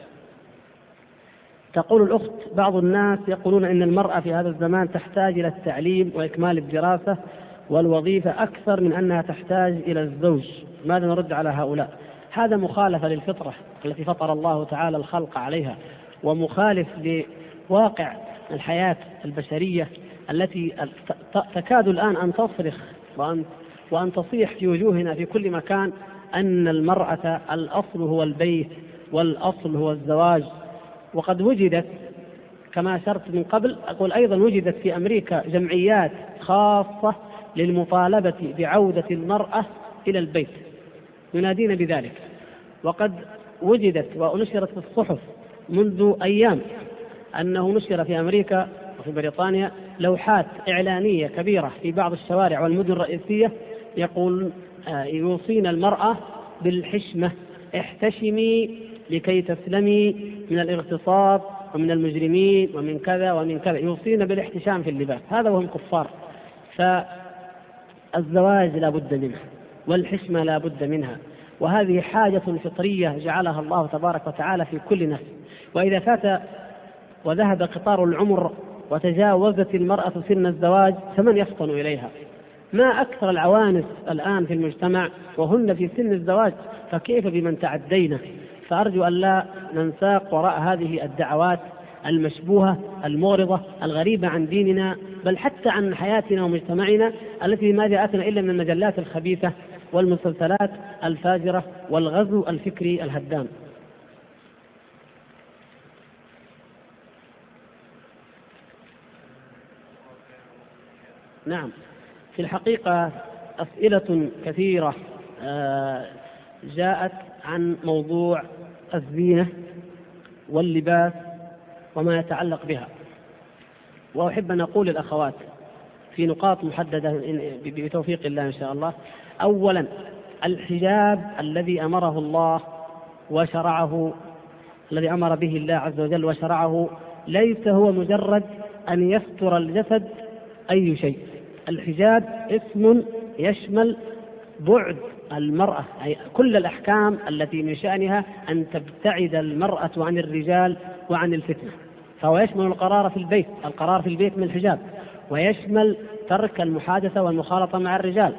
تقول الأخت بعض الناس يقولون إن المرأة في هذا الزمان تحتاج إلى التعليم وإكمال الدراسة والوظيفة أكثر من أنها تحتاج إلى الزوج. ماذا نرد على هؤلاء؟ هذا مخالفة للفطرة التي فطر الله تعالى الخلق عليها ومخالف لواقع الحياة البشرية التي تكاد الآن أن تصرخ وأن وأن تصيح في وجوهنا في كل مكان أن المرأة الأصل هو البيت والأصل هو الزواج. وقد وجدت كما أشرت من قبل أقول أيضا وجدت في أمريكا جمعيات خاصة للمطالبة بعودة المرأة إلى البيت ينادين بذلك. وقد وجدت ونشرت في الصحف منذ أيام أنه نشر في أمريكا وفي بريطانيا لوحات إعلانية كبيرة في بعض الشوارع والمدن الرئيسية يقول آه، يوصين المرأة بالحشمة احتشمي لكي تسلمي من الاغتصاب ومن المجرمين ومن كذا ومن كذا يوصين بالاحتشام في اللباس. هذا وهم كفار. فالزواج لا بد منه والحشمة لا بد منها. وهذه حاجة فطرية جعلها الله تبارك وتعالى في كل نفس. وإذا فات وذهب قطار العمر وتجاوزت المرأة سن الزواج فمن يفطن إليها؟ ما أكثر العوانس الآن في المجتمع وهن في سن الزواج؟ فكيف بمن تعدينا؟ فأرجو أن لا ننساق وراء هذه الدعوات المشبوهة المغرضة الغريبة عن ديننا بل حتى عن حياتنا ومجتمعنا التي ما جاءتنا إلا من المجلات الخبيثة والمسلسلات الفاجرة والغزو الفكري الهدام. نعم. في الحقيقة أسئلة كثيرة آه، جاءت عن موضوع الزينة واللباس وما يتعلق بها. وأحب أن أقول للأخوات في نقاط محددة بتوفيق الله إن شاء الله. أولا الحجاب الذي أمره الله وشرعه الذي أمر به الله عز وجل وشرعه ليس هو مجرد أن يستر الجسد أي شيء. الحجاب اسم يشمل بعد المرأة أي كل الأحكام التي من شأنها أن تبتعد المرأة عن الرجال وعن الفتنة. فهو يشمل القرار في البيت القرار في البيت من الحجاب. ويشمل ترك المحادثة والمخالطة مع الرجال.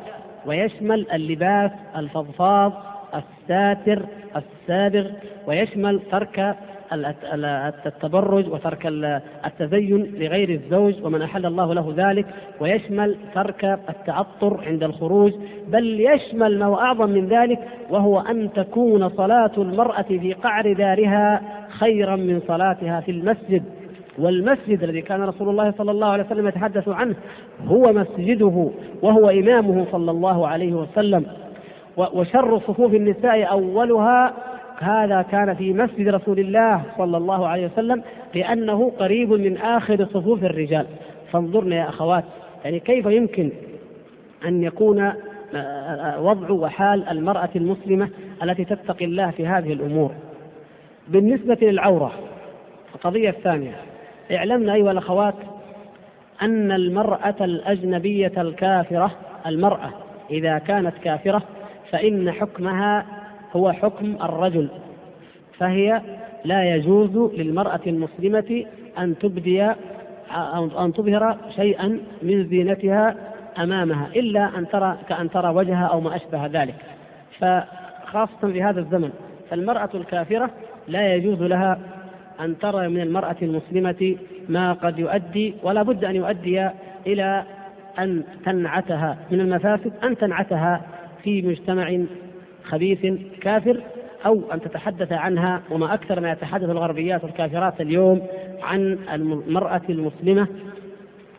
ويشمل اللباس الفضفاض الساتر السابغ. ويشمل ترك التبرج وترك التزين لغير الزوج ومن أحل الله له ذلك ويشمل ترك التعطر عند الخروج بل يشمل ما هو أعظم من ذلك وهو أن تكون صلاة المرأة في قعر دارها خيرا من صلاتها في المسجد. والمسجد الذي كان رسول الله صلى الله عليه وسلم يتحدث عنه هو مسجده وهو إمامه صلى الله عليه وسلم. وشر صفوف النساء أولها هذا كان في مسجد رسول الله صلى الله عليه وسلم لأنه قريب من آخر صفوف الرجال. فانظرنا يا أخوات يعني كيف يمكن أن يكون آه، آه، وضع وحال المرأة المسلمة التي تتقي الله في هذه الأمور. بالنسبة للعورة القضية الثانية اعلمنا أيها الأخوات أن المرأة الأجنبية الكافرة المرأة إذا كانت كافرة فإن حكمها هو حكم الرجل فهي لا يجوز للمرأة المسلمة أن تبدي أن تظهر شيئا من زينتها أمامها إلا أن ترى كأن ترى وجهها أو ما أشبه ذلك. فخاصة في هذا الزمن فالمرأة الكافرة لا يجوز لها أن ترى من المرأة المسلمة ما قد يؤدي ولا بد أن يؤدي إلى أن تنعتها من المفاسد أن تنعتها في مجتمع خبيث كافر أو أن تتحدث عنها وما أكثر ما يتحدث الغربيات والكافرات اليوم عن المرأة المسلمة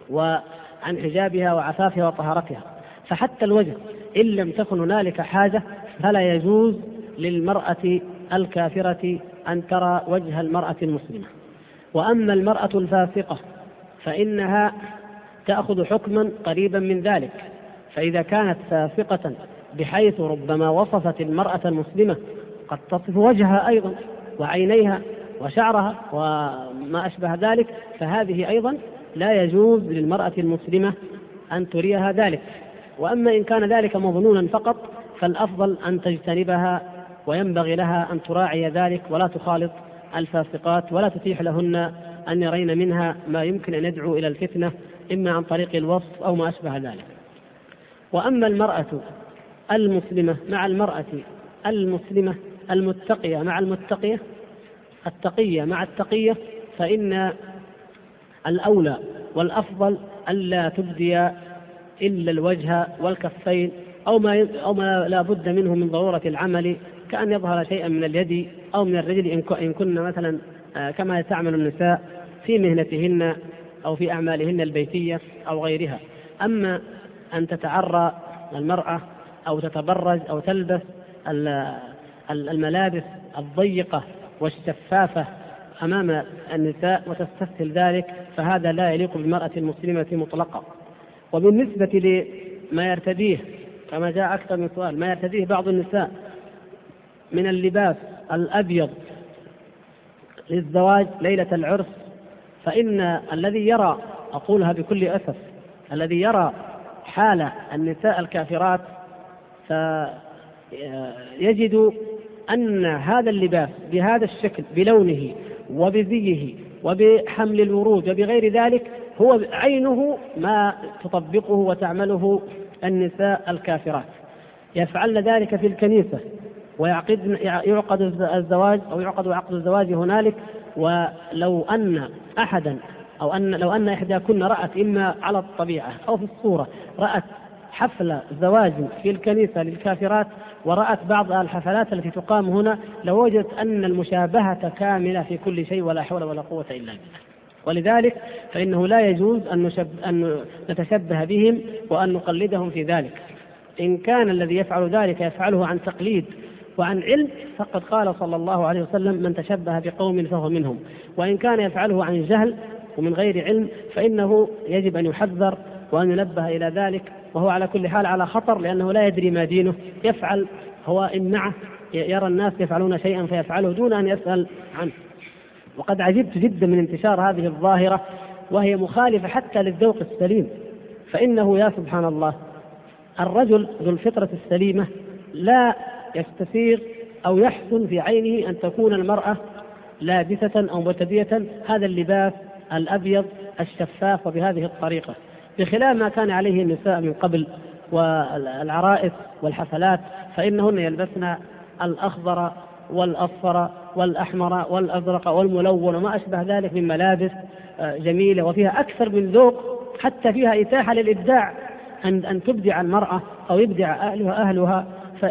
وعن حجابها وعفافها وطهارتها. فحتى الوجه إن لم تكن هنالك حاجة فلا يجوز للمرأة الكافرة أن ترى وجه المرأة المسلمة. وأما المرأة الفاسقة فإنها تأخذ حكما قريبا من ذلك. فإذا كانت فاسقة بحيث ربما وصفت المرأة المسلمة قد تصف وجهها أيضا وعينيها وشعرها وما أشبه ذلك فهذه أيضا لا يجوز للمرأة المسلمة أن تريها ذلك. وأما إن كان ذلك مظنونا فقط فالأفضل أن تجتنبها وينبغي لها أن تراعي ذلك ولا تخالط الفاسقات ولا تتيح لهن أن يرين منها ما يمكن أن يدعو إلى الفتنة إما عن طريق الوصف أو ما أشبه ذلك. وأما المرأة المسلمة مع المرأة المسلمة المتقية مع المتقية التقية مع التقية فإن الأولى والأفضل ألا تبدي إلا الوجه والكفين أو ما أو ما لا بد منه من ضرورة العمل كأن يظهر شيئا من اليد أو من الرجل إن كن مثلا آه، كما تعمل النساء في مهنتهن أو في أعمالهن البيتية أو غيرها. أما أن تتعرى المرأة أو تتبرج أو تلبس الملابس الضيقة والشفافة أمام النساء وتستسهل ذلك فهذا لا يليق بالمرأة المسلمة مطلقا. وبالنسبة لما يرتديه كما جاء أكثر من سؤال ما يرتديه بعض النساء من اللباس الأبيض للزواج ليلة العرس فإن الذي يرى أقولها بكل أسف الذي يرى حال النساء الكافرات فيجد أن هذا اللباس بهذا الشكل بلونه وبزيه وبحمل الورود وبغير ذلك هو عينه ما تطبقه وتعمله النساء الكافرات. يفعلن ذلك في الكنيسة ويعقد يعقد الزواج أو يعقد عقد الزواج هنالك. ولو أن أحدا أو أن لو أن إحداكن رأت إما على الطبيعة أو في الصورة رأت حفل زواج في الكنيسة للكافرات ورأت بعض الحفلات التي تقام هنا لوجدت أن المشابهة كاملة في كل شيء ولا حول ولا قوة إلا بالله. ولذلك فإنه لا يجوز أن, أن نتشبه بهم وأن نقلدهم في ذلك. إن كان الذي يفعل ذلك يفعله عن تقليد وعن علم فقد قال صلى الله عليه وسلم من تشبه بقوم فهو منهم. وإن كان يفعله عن جهل ومن غير علم فإنه يجب أن يحذر وأن ينبه إلى ذلك وهو على كل حال على خطر لأنه لا يدري ما دينه. يفعل هو إن معه يرى الناس يفعلون شيئا فيفعله دون أن يسأل عنه. وقد عجبت جدا من انتشار هذه الظاهرة وهي مخالفة حتى للذوق السليم. فإنه يا سبحان الله الرجل ذو الفطرة السليمة لا يستثير أو يحسن في عينه أن تكون المرأة لابسة أو مرتدية هذا اللباس الأبيض الشفاف وبهذه الطريقة. بخلاف ما كان عليه النساء من قبل والعرائس والحفلات فإنهن يلبسن الأخضر والأصفر والأحمر والأزرق والملون وما أشبه ذلك من ملابس آه، جميلة وفيها أكثر من ذوق حتى فيها إتاحة للإبداع. أن أن تبدع المرأة أو يبدع أهلها أهلها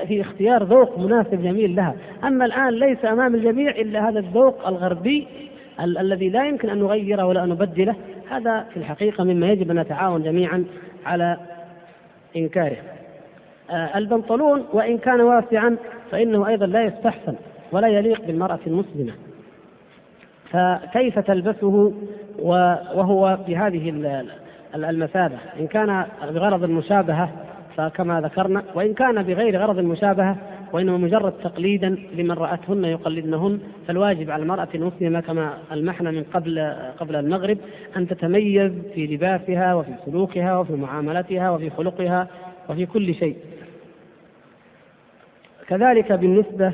في اختيار ذوق مناسب جميل لها. أما الآن ليس أمام الجميع إلا هذا الذوق الغربي ال الذي لا يمكن أن نغيره ولا أن نبدله هذا في الحقيقة مما يجب أن نتعاون جميعا على إنكاره. آه البنطلون وإن كان واسعا فإنه أيضا لا يستحسن ولا يليق بالمرأة المسلمة. فكيف تلبسه وهو بهذه المثابة؟ إن كان بغرض المشابهة فكما ذكرنا وإن كان بغير غرض المشابهة وإنما مجرد تقليدا لمن رأتهن يقلدنهن فالواجب على المرأة المسلمة كما المحنة من قبل قبل المغرب أن تتميز في لباسها وفي سلوكها وفي معاملتها وفي خلقها وفي كل شيء. كذلك بالنسبة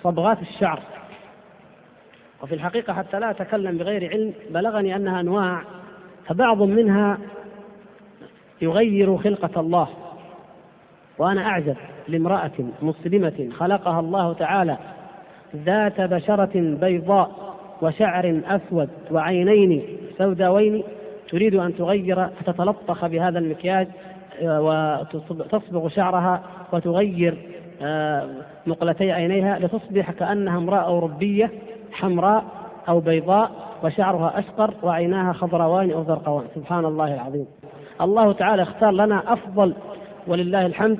لصبغات الشعر. وفي الحقيقة حتى لا أتكلم بغير علم بلغني أنها أنواع فبعض منها يغير خلقة الله. وأنا أعجب لامرأة مسلمة خلقها الله تعالى ذات بشرة بيضاء وشعر أسود وعينين سوداوين تريد أن تغير فتتلطخ بهذا المكياج آه، وتصبغ شعرها وتغير آه، مقلتي عينيها لتصبح كأنها امرأة أوروبية حمراء أو بيضاء وشعرها أشقر وعيناها خضروان أو زرقوان سبحان الله العظيم. الله تعالى اختار لنا أفضل ولله الحمد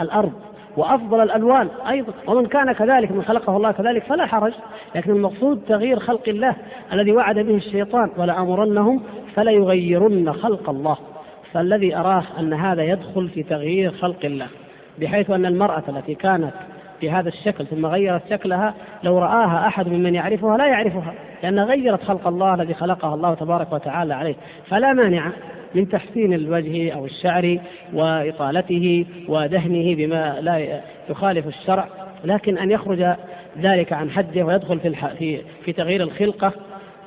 الأرض وأفضل الألوان أيضا ومن كان كذلك من خلقه الله كذلك فلا حرج لكن المقصود تغيير خلق الله الذي وعد به الشيطان ولأمرنهم فلا يغيرن خلق الله. فالذي أراه أن هذا يدخل في تغيير خلق الله بحيث أن المرأة التي كانت بهذا الشكل ثم غيرت شكلها لو رآها أحد ممن يعرفها لا يعرفها لأنها غيرت خلق الله الذي خلقها الله تبارك وتعالى عليه فلا مانع من تحسين الوجه أو الشعر وإطالته ودهنه بما لا يخالف الشرع لكن أن يخرج ذلك عن حده ويدخل في, في, في تغيير الخلقة.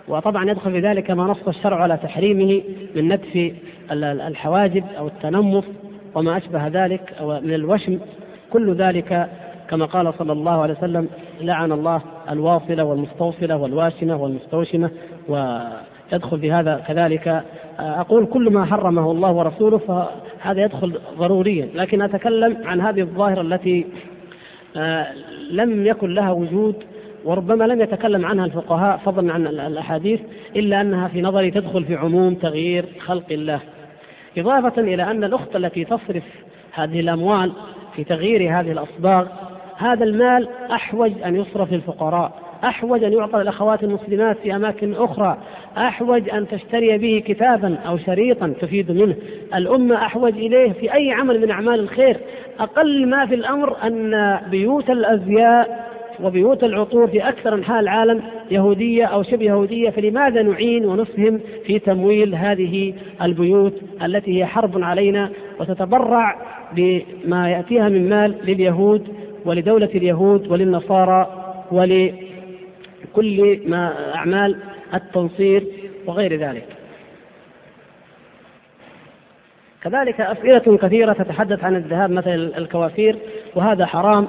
وطبعا يدخل في ذلك ما نص الشرع على تحريمه من نتف الحواجب أو التنمص وما أشبه ذلك من الوشم. كل ذلك كما قال صلى الله عليه وسلم لعن الله الواصلة والمستوصلة والواشمة والمستوشمة. ويدخل في هذا كذلك أقول كل ما حرمه الله ورسوله فهذا يدخل ضروريا. لكن أتكلم عن هذه الظاهرة التي آه، لم يكن لها وجود وربما لم يتكلم عنها الفقهاء فضلا عن الأحاديث إلا أنها في نظري تدخل في عموم تغيير خلق الله. إضافة إلى أن الأخت التي تصرف هذه الأموال في تغيير هذه الأصباغ هذا المال أحوج أن يصرف للفقراء. أحوج أن يعطى للأخوات المسلمات في أماكن أخرى. أحوج أن تشتري به كتابا أو شريطا تفيد منه. الأمة أحوج إليه في أي عمل من أعمال الخير. أقل ما في الأمر أن بيوت الأزياء وبيوت العطور في أكثر أنحاء العالم يهودية أو شبه يهودية فلماذا نعين ونسهم في تمويل هذه البيوت التي هي حرب علينا وتتبرع بما يأتيها من مال لليهود ولدولة اليهود وللنصارى ولكل ما أعمال التنصير وغير ذلك. كذلك أسئلة كثيرة تتحدث عن الذهاب مثلا الكوافير وهذا حرام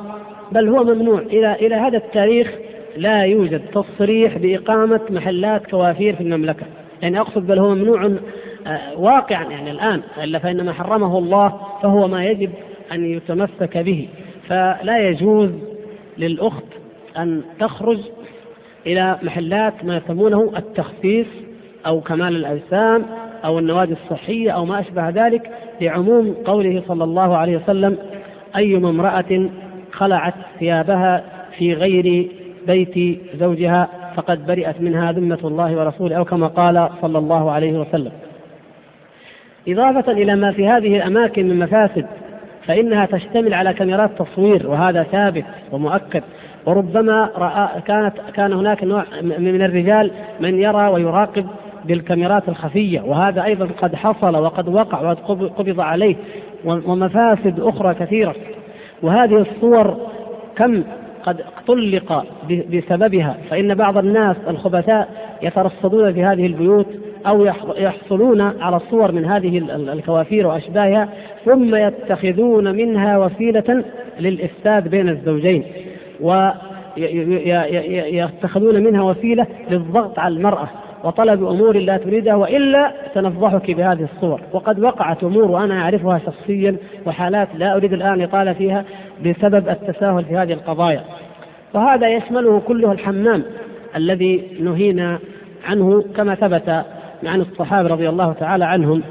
بل هو ممنوع. إلى إلى هذا التاريخ لا يوجد تصريح بإقامة محلات كوافير في المملكة. يعني أقصد بل هو ممنوع آه، واقعا يعني الآن إلا فإن ما حرمه الله فهو ما يجب أن يتمسك به. فلا يجوز للأخت أن تخرج إلى محلات ما يسمونه التخفيف أو كمال الأجسام أو النوادي الصحية أو ما أشبه ذلك لعموم قوله صلى الله عليه وسلم أيما امرأة خلعت ثيابها في غير بيت زوجها فقد برئت منها ذمة الله ورسوله أو كما قال صلى الله عليه وسلم. إضافة إلى ما في هذه الأماكن من مفاسد فإنها تشتمل على كاميرات تصوير وهذا ثابت ومؤكد. وربما رأى كانت كان هناك نوع من الرجال من يرى ويراقب بالكاميرات الخفية وهذا أيضا قد حصل وقد وقع وقد قبض عليه ومفاسد أخرى كثيرة. وهذه الصور كم قد طلق بسببها؟ فإن بعض الناس الخبثاء يترصدون في هذه البيوت أو يحصلون على الصور من هذه الكوافير وأشباهها ثم يتخذون منها وسيلة للإفساد بين الزوجين. ويتخذون منها وسيلة للضغط على المرأة وطلب أمور لا تريدها وإلا سنفضحك بهذه الصور. وقد وقعت أمور وأنا أعرفها شخصيا وحالات لا أريد الآن الإطالة فيها بسبب التساهل في هذه القضايا. وهذا يشمله كله الحمام الذي نهينا عنه كما ثبت عن الصحابة رضي الله تعالى عنهم.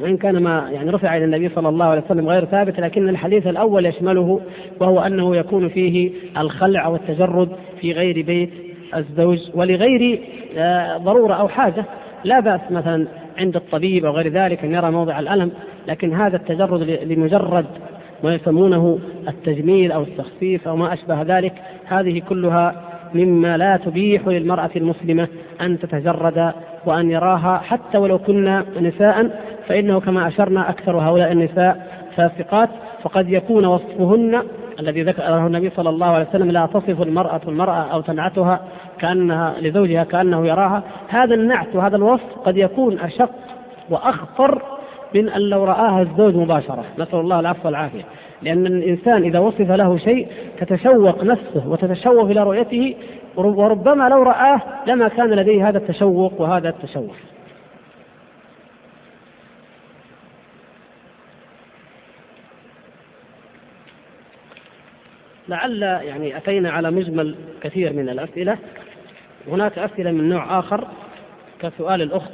وإن كان ما يعني رفع إلى النبي صلى الله عليه وسلم غير ثابت لكن الحديث الأول يشمله وهو أنه يكون فيه الخلع والتجرد في غير بيت الزوج ولغير آه، ضرورة أو حاجة. لا بأس مثلا عند الطبيب أو غير ذلك أن يرى موضع الألم لكن هذا التجرد لمجرد ما يسمونه التجميل أو التخفيف أو ما أشبه ذلك هذه كلها مما لا تبيح للمرأة المسلمة أن تتجرد وأن يراها حتى ولو كنا نساء فإنه كما أشرنا أكثر هؤلاء النساء فاسقات فقد يكون وصفهن الذي ذكره النبي صلى الله عليه وسلم لا تصف المرأة المرأة أو تنعتها كأنها لزوجها كأنه يراها. هذا النعت وهذا الوصف قد يكون أشق وأخطر من أن لو رآها الزوج مباشرة. نسأل الله العفو والعافية. لأن الإنسان إذا وصف له شيء تتشوق نفسه وتتشوق إلى رؤيته وربما لو رآه لما كان لديه هذا التشوق وهذا التشوق. لعل يعني أتينا على مجمل كثير من الأسئلة. هناك أسئلة من نوع آخر كسؤال الأخت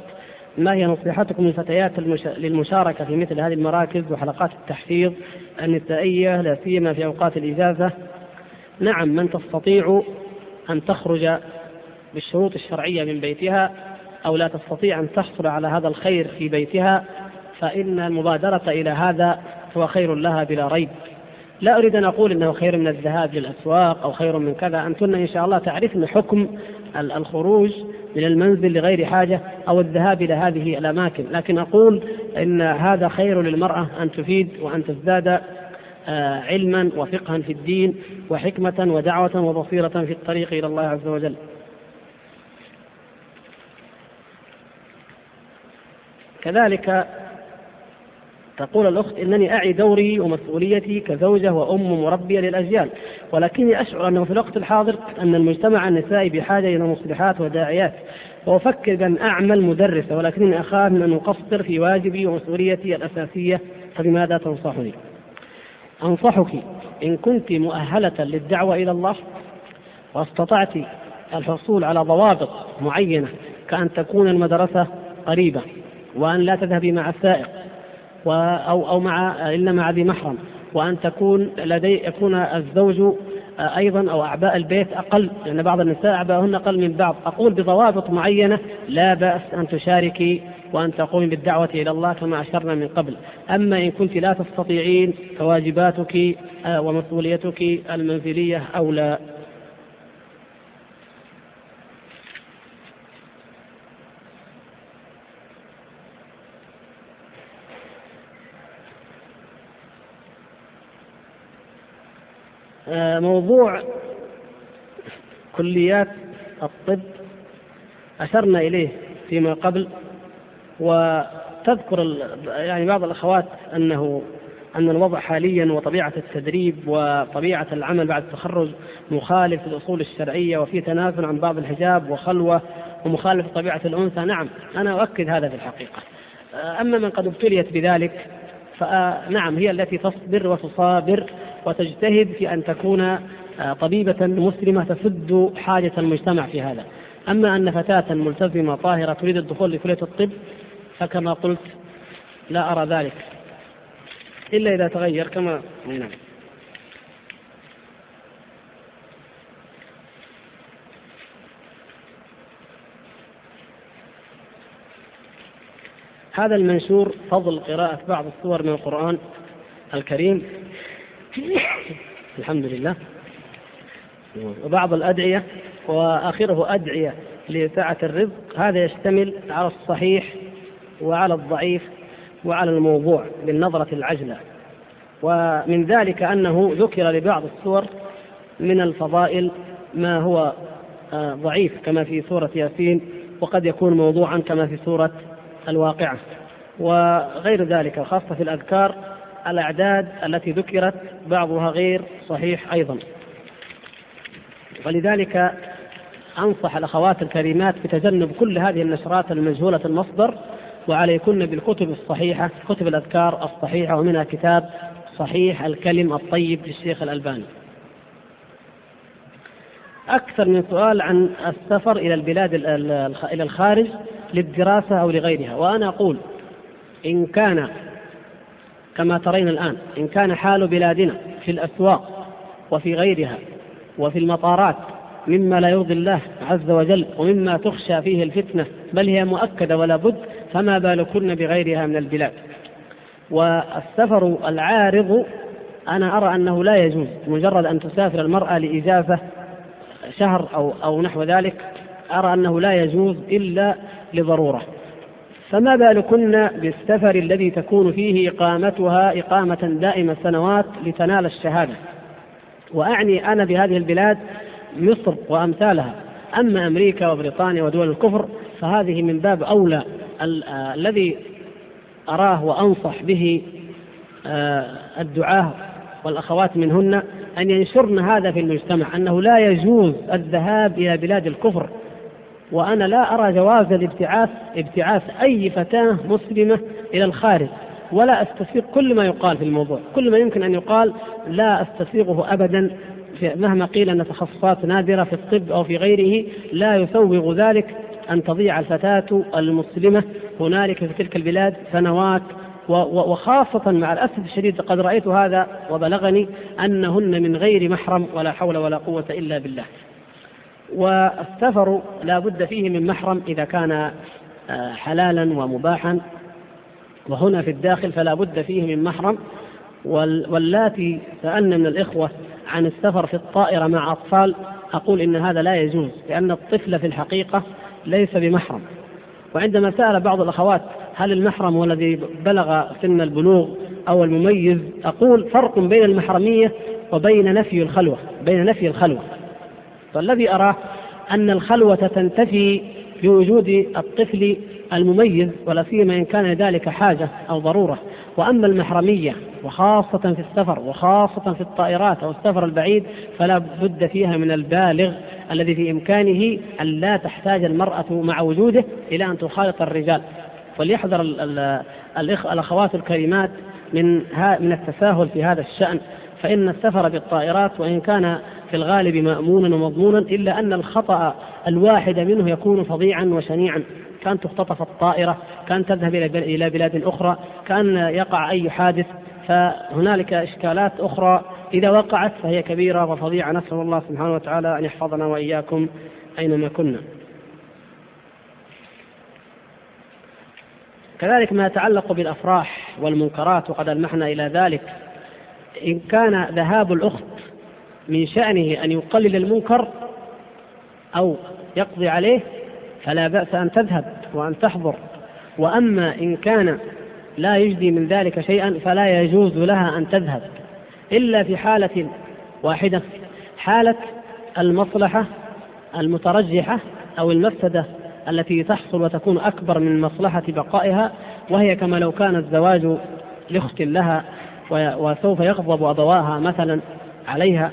ما هي نصيحتكم للفتيات للمشاركة في مثل هذه المراكز وحلقات التحفيظ النسائية لا سيما في أوقات الإجازة؟ نعم من تستطيع أن تخرج بالشروط الشرعية من بيتها أو لا تستطيع أن تحصل على هذا الخير في بيتها فإن المبادرة إلى هذا هو خير لها بلا ريب. لا أريد أن أقول أنه خير من الذهاب للأسواق أو خير من كذا. أنتن إن شاء الله تعرفن حكم الخروج من المنزل لغير حاجة أو الذهاب إلى هذه الأماكن. لكن أقول إن هذا خير للمرأة أن تفيد وأن تزداد آه، علما وفقها في الدين وحكمة ودعوة وبصيرة في الطريق إلى الله عز وجل. كذلك تقول الأخت إنني أعي دوري ومسؤوليتي كزوجة وأم مربية للأجيال ولكني أشعر أنه في الوقت الحاضر أن المجتمع النسائي بحاجة إلى مصلحات وداعيات وأفكر بأن أعمل مدرسة ولكنني أخاف من أن أقصر في واجبي ومسؤوليتي الأساسية فبماذا تنصحني؟ أنصحك إن كنت مؤهلة للدعوة إلى الله واستطعت الحصول على ضوابط معينة كأن تكون المدرسة قريبة وأن لا تذهبي مع السائق أو أو مع إلا مع ذي محرم. وأن تكون لدي يكون الزوج أيضا أو أعباء البيت أقل لأن بعض النساء أعباءهن أقل من بعض. أقول بضوابط معينة لا بأس أن تشاركي وأن تقومي بالدعوة إلى الله كما أشرنا من قبل. أما إن كنت لا تستطيعين فواجباتك ومسؤوليتك المنزلية أولى. موضوع كليات الطب أشرنا إليه فيما قبل وتذكر يعني بعض الأخوات أنه أن الوضع حاليا وطبيعة التدريب وطبيعة العمل بعد التخرج مخالف للأصول الشرعية وفي تنازل عن بعض الحجاب وخلوة ومخالف طبيعة الأنثى. نعم أنا أؤكد هذا في الحقيقة. آه، أما من قد ابتليت بذلك فنعم هي التي تصبر وتصابر وتجتهد في أن تكون آه، طبيبة مسلمة تسد حاجة المجتمع في هذا. أما أن فتاة ملتزمة طاهرة تريد الدخول لكلية الطب فكما قلت لا أرى ذلك إلا إذا تغير كما نعم هذا المنشور فضل قراءة بعض السور من القرآن الكريم. (coughs) الحمد لله. وبعض الأدعية وآخره أدعية لسعة الرزق هذا يشتمل على الصحيح وعلى الضعيف وعلى الموضوع بالنظرة العجلة. ومن ذلك أنه ذكر لبعض السور من الفضائل ما هو آه، ضعيف كما في سورة ياسين وقد يكون موضوعا كما في سورة الواقعة. وغير ذلك خاصة في الأذكار الأعداد التي ذكرت بعضها غير صحيح أيضا. ولذلك أنصح الأخوات الكريمات بتجنب كل هذه النشرات المجهولة المصدر وعليكن بالكتب الصحيحة كتب الأذكار الصحيحة ومنها كتاب صحيح الكلم الطيب للشيخ الألباني. أكثر من سؤال عن السفر إلى البلاد إلى الخارج للدراسة أو لغيرها وأنا أقول إن كان كما ترين الآن إن كان حال بلادنا في الأسواق وفي غيرها وفي المطارات مما لا يرضي الله عز وجل ومما تخشى فيه الفتنة بل هي مؤكدة ولا بد فما بالكن بغيرها من البلاد. والسفر العارض أنا أرى أنه لا يجوز مجرد أن تسافر المرأة لإجازة شهر أو, أو نحو ذلك أرى أنه لا يجوز إلا لضرورة. فما بالكن بالسفر الذي تكون فيه إقامتها إقامة دائمة سنوات لتنال الشهادة؟ وأعني أنا بهذه البلاد مصر وأمثالها. أما أمريكا وبريطانيا ودول الكفر فهذه من باب أولى الذي أراه وأنصح به آه، الدعاة والأخوات منهن أن ينشرن هذا في المجتمع أنه لا يجوز الذهاب إلى بلاد الكفر وأنا لا أرى جواز الابتعاث ابتعاث أي فتاة مسلمة إلى الخارج. ولا أستسيغ كل ما يقال في الموضوع. كل ما يمكن أن يقال لا أستسيغه أبدا مهما قيل أن تخصصات نادرة في الطب أو في غيره لا يسوغ ذلك أن تضيع الفتاة المسلمة هنالك في تلك البلاد سنوات. وخاصة مع الأسف الشديد قد رأيت هذا وبلغني أنهن من غير محرم ولا حول ولا قوة إلا بالله. والسفر لا بد فيه من محرم إذا كان آه، حلالا ومباحا. وهنا في الداخل فلا بد فيه من محرم. واللاتي سألنا من الإخوة عن السفر في الطائرة مع أطفال أقول إن هذا لا يجوز لأن الطفل في الحقيقة ليس بمحرم. وعندما سأل بعض الأخوات هل المحرم هو الذي بلغ سن البلوغ أو المميز أقول فرق بين المحرمية وبين نفي الخلوة بين نفي الخلوة. فالذي أراه أن الخلوة تنتفي بوجود الطفل المميز ولا سيما إن كان ذلك حاجة أو ضرورة. وأما المحرمية وخاصة في السفر وخاصة في الطائرات أو السفر البعيد فلا بد فيها من البالغ الذي في إمكانه أن لا تحتاج المرأة مع وجوده إلى أن تخالط الرجال. فليحذر الأخوات الكريمات من من التساهل في هذا الشأن. فإن السفر بالطائرات وإن كان في الغالب مأمونا ومضمونا إلا أن الخطأ الواحد منه يكون فظيعا وشنيعا. كان تختطف الطائرة كان تذهب إلى بلاد أخرى كان يقع أي حادث فهنالك إشكالات أخرى. إذا وقعت فهي كبيرة وفظيعة. نسأل الله سبحانه وتعالى أن يحفظنا وإياكم أينما كنا. كذلك ما يتعلق بالأفراح والمنكرات وقد ألمحنا إلى ذلك. إن كان ذهاب الأخت من شأنه أن يقلل المنكر أو يقضي عليه فلا بأس أن تذهب وأن تحضر. وأما إن كان لا يجدي من ذلك شيئا فلا يجوز لها أن تذهب. إلا في حالة واحدة حالة المصلحة المترجحة أو المفسدة التي تحصل وتكون أكبر من مصلحة بقائها وهي كما لو كان الزواج لأخت لها وسوف يغضب أبواها مثلا عليها.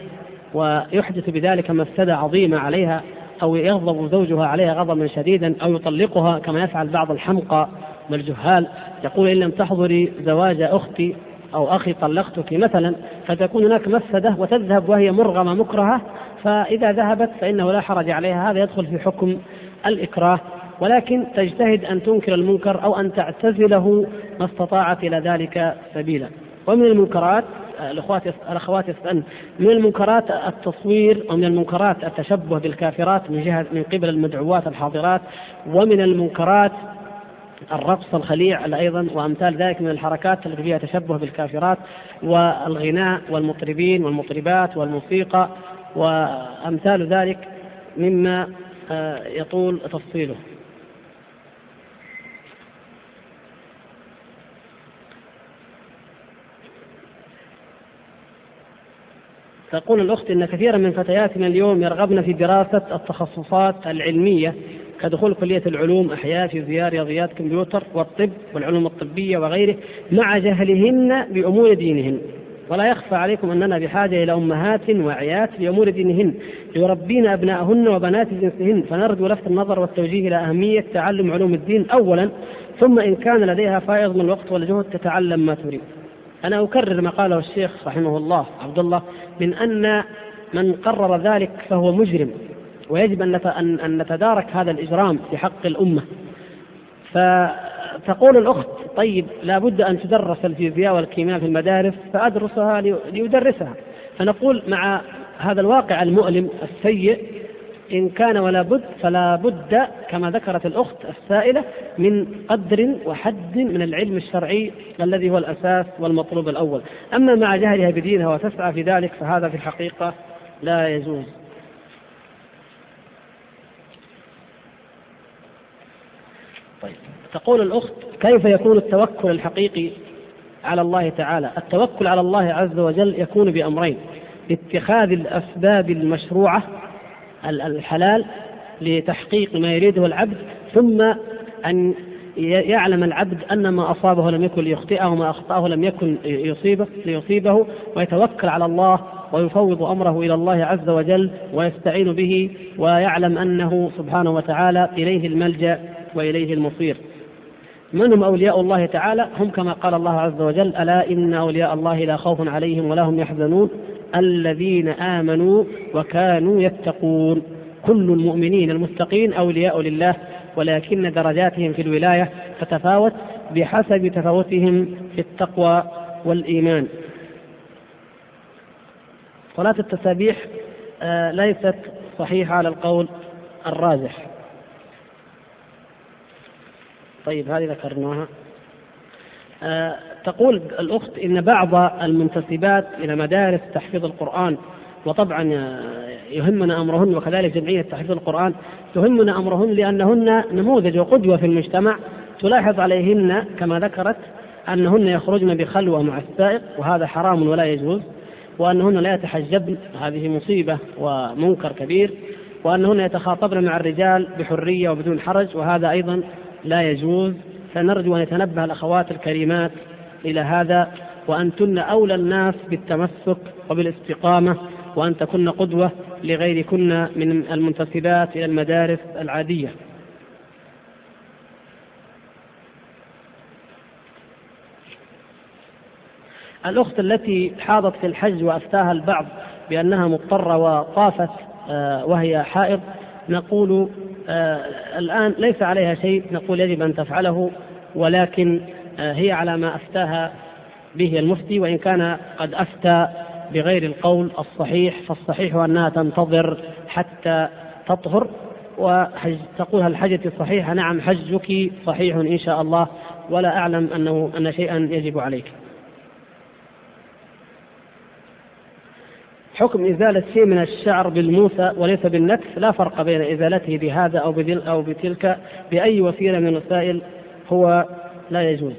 ويحدث بذلك مفسدة عظيمة عليها أو يغضب زوجها عليها غضبا شديدا أو يطلقها كما يفعل بعض الحمقى والجهال. يقول إن لم تحضري زواج أختي أو أخي طلقتك مثلا فتكون هناك مفسدة وتذهب وهي مرغمة مكرهة فإذا ذهبت فإنه لا حرج عليها. هذا يدخل في حكم الإكراه. ولكن تجتهد أن تنكر المنكر أو أن تعتزله ما استطاعت إلى ذلك سبيلا. ومن المنكرات الأخوات الأخوات يسألن من المنكرات التصوير ومن المنكرات التشبه بالكافرات من جهه من قبل المدعوات الحاضرات ومن المنكرات الرقص الخليع أيضا وأمثال ذلك من الحركات التي فيها تشبه بالكافرات والغناء والمطربين والمطربات والموسيقى وأمثال ذلك مما آه، يطول تفصيله تقول الأخت إن كثيرا من فتياتنا اليوم يرغبن في دراسة التخصصات العلمية كدخول كلية العلوم أحياء فيزياء رياضيات كمبيوتر والطب والعلوم الطبية وغيره مع جهلهن بأمور دينهن. ولا يخفى عليكم أننا بحاجة إلى أمهات واعيات بأمور دينهن يربين أبناءهن وبنات جنسهن. فنرجو لفت النظر والتوجيه إلى أهمية تعلم علوم الدين أولا ثم إن كان لديها فائض من الوقت والجهد تتعلم ما تريد. أنا أكرر ما قاله الشيخ رحمه الله عبد الله من أن من قرر ذلك فهو مجرم ويجب أن نتدارك هذا الإجرام في حق الأمة فتقول الأخت طيب لابد أن تدرس الفيزياء والكيمياء في المدارس فأدرسها ليدرسها. فنقول مع هذا الواقع المؤلم السيء إن كان ولا بد فلا بد كما ذكرت الأخت السائلة من قدر وحد من العلم الشرعي الذي هو الأساس والمطلوب الأول. أما مع جهلها بدينها وتسعى في ذلك فهذا في الحقيقة لا يجوز. طيب. تقول الأخت كيف يكون التوكل الحقيقي على الله تعالى؟ التوكل على الله عز وجل يكون بأمرين اتخاذ الأسباب المشروعة الحلال لتحقيق ما يريده العبد ثم أن يعلم العبد أن ما أصابه لم يكن ليخطئه وما أخطأه لم يكن يصيبه ليصيبه ويتوكل على الله ويفوض أمره إلى الله عز وجل ويستعين به ويعلم أنه سبحانه وتعالى إليه الملجأ وإليه المصير. من هم أولياء الله تعالى هم كما قال الله عز وجل ألا إن أولياء الله لا خوف عليهم ولا هم يحزنون؟ الذين آمنوا وكانوا يتقون. كل المؤمنين المتقين أولياء لله ولكن درجاتهم في الولاية تتفاوت بحسب تفاوتهم في التقوى والإيمان. صلاة التسابيح آه، ليست صحيحة على القول الراجح. طيب هذه ذكرناها. آه، تقول الأخت إن بعض المنتسبات إلى مدارس تحفيظ القرآن وطبعا يهمنا أمرهن وكذلك جمعية تحفيظ القرآن يهمنا أمرهن لأنهن نموذج وقدوة في المجتمع تلاحظ عليهن كما ذكرت أنهن يخرجن بخلوة مع السائق وهذا حرام ولا يجوز وأنهن لا يتحجبن هذه مصيبة ومنكر كبير وأنهن يتخاطبن مع الرجال بحرية وبدون حرج وهذا أيضا لا يجوز. فنرجو أن يتنبه الأخوات الكريمات إلى هذا وأنتن أولى الناس بالتمسك وبالاستقامة وأن تكن قدوة لغيركن من المنتسبات إلى المدارس العادية. الأخت التي حاضت في الحج وأفتاها البعض بأنها مضطرة وطافت آه، وهي حائض نقول آه، الآن ليس عليها شيء نقول يجب أن تفعله ولكن هي على ما أفتاها به المفتي وإن كان قد أفتى بغير القول الصحيح فالصحيح أنها تنتظر حتى تطهر وحج تقول هل حجتي صحيحة؟ نعم حجك صحيح إن شاء الله ولا أعلم أنه أن شيئا يجب عليك. حكم إزالة شيء من الشعر بالموسى وليس بالنتف لا فرق بين إزالته بهذا أو أو بتلك بأي وسيلة من الوسائل هو لا يجوز.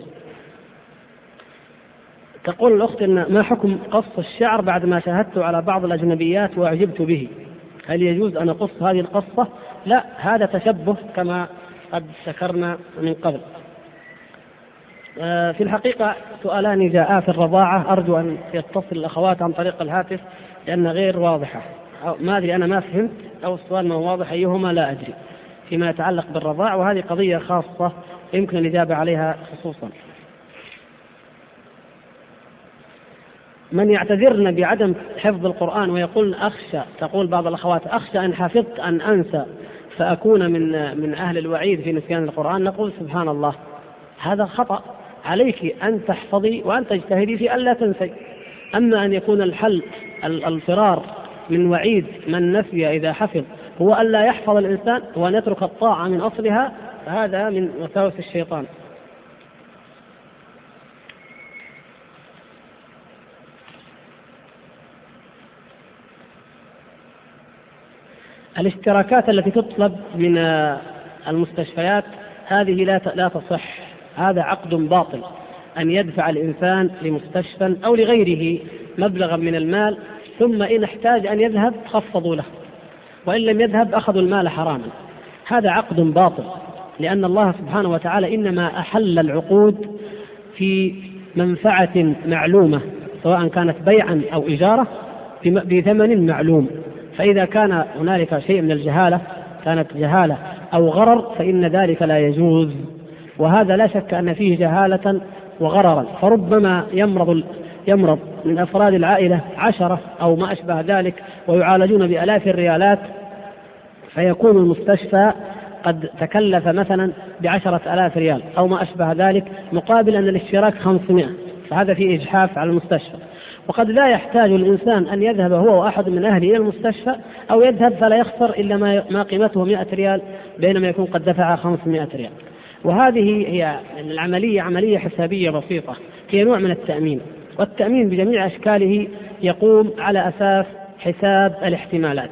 تقول الأخت إن ما حكم قص الشعر بعد ما شاهدت على بعض الأجنبيات وأعجبت به؟ هل يجوز أن أقص هذه القصة؟ لا هذا تشبه كما قد ذكرنا من قبل. آه، في الحقيقة سؤالان جاءا في الرضاعة أرجو أن يتصل الأخوات عن طريق الهاتف لأنها غير واضحة ما أدري أنا ما فهمت أو السؤال ما واضح أيهما لا أدري فيما يتعلق بالرضاع وهذه قضية خاصة يمكن الإجابة عليها خصوصا. من يعتذرن بعدم حفظ القرآن ويقول أخشى تقول بعض الأخوات أخشى أن حفظت أن أنسى فأكون من من أهل الوعيد في نسيان القرآن نقول سبحان الله هذا خطأ. عليك أن تحفظي وأن تجتهدي في ألا تنسي. أما أن يكون الحل الفرار من وعيد من نسي إذا حفظ هو ألا يحفظ الإنسان وأن يترك الطاعة من أصلها فهذا من وساوس الشيطان. الاشتراكات التي تطلب من المستشفيات هذه لا لا تصح. هذا عقد باطل. أن يدفع الإنسان لمستشفى أو لغيره مبلغا من المال ثم إن احتاج أن يذهب خفضوا له. وإن لم يذهب أخذوا المال حراما. هذا عقد باطل. لأن الله سبحانه وتعالى إنما أحل العقود في منفعة معلومة سواء كانت بيعا أو إجارة بثمن معلوم. فإذا كان هنالك شيء من الجهالة كانت جهالة أو غرر فإن ذلك لا يجوز. وهذا لا شك أن فيه جهالة وغررا. فربما يمرض يمرض من أفراد العائلة عشرة أو ما أشبه ذلك ويعالجون بآلاف الريالات فيكون المستشفى قد تكلف مثلا بعشرة آلاف ريال أو ما أشبه ذلك مقابل أن الاشتراك 500 فهذا فيه إجحاف على المستشفى. وقد لا يحتاج الإنسان أن يذهب هو وأحد من أهله إلى المستشفى أو يذهب فلا يخسر إلا ما قيمته 100 ريال بينما يكون قد دفع 500 ريال. وهذه هي العملية عملية حسابية بسيطة هي نوع من التأمين. والتأمين بجميع أشكاله يقوم على أساس حساب الاحتمالات.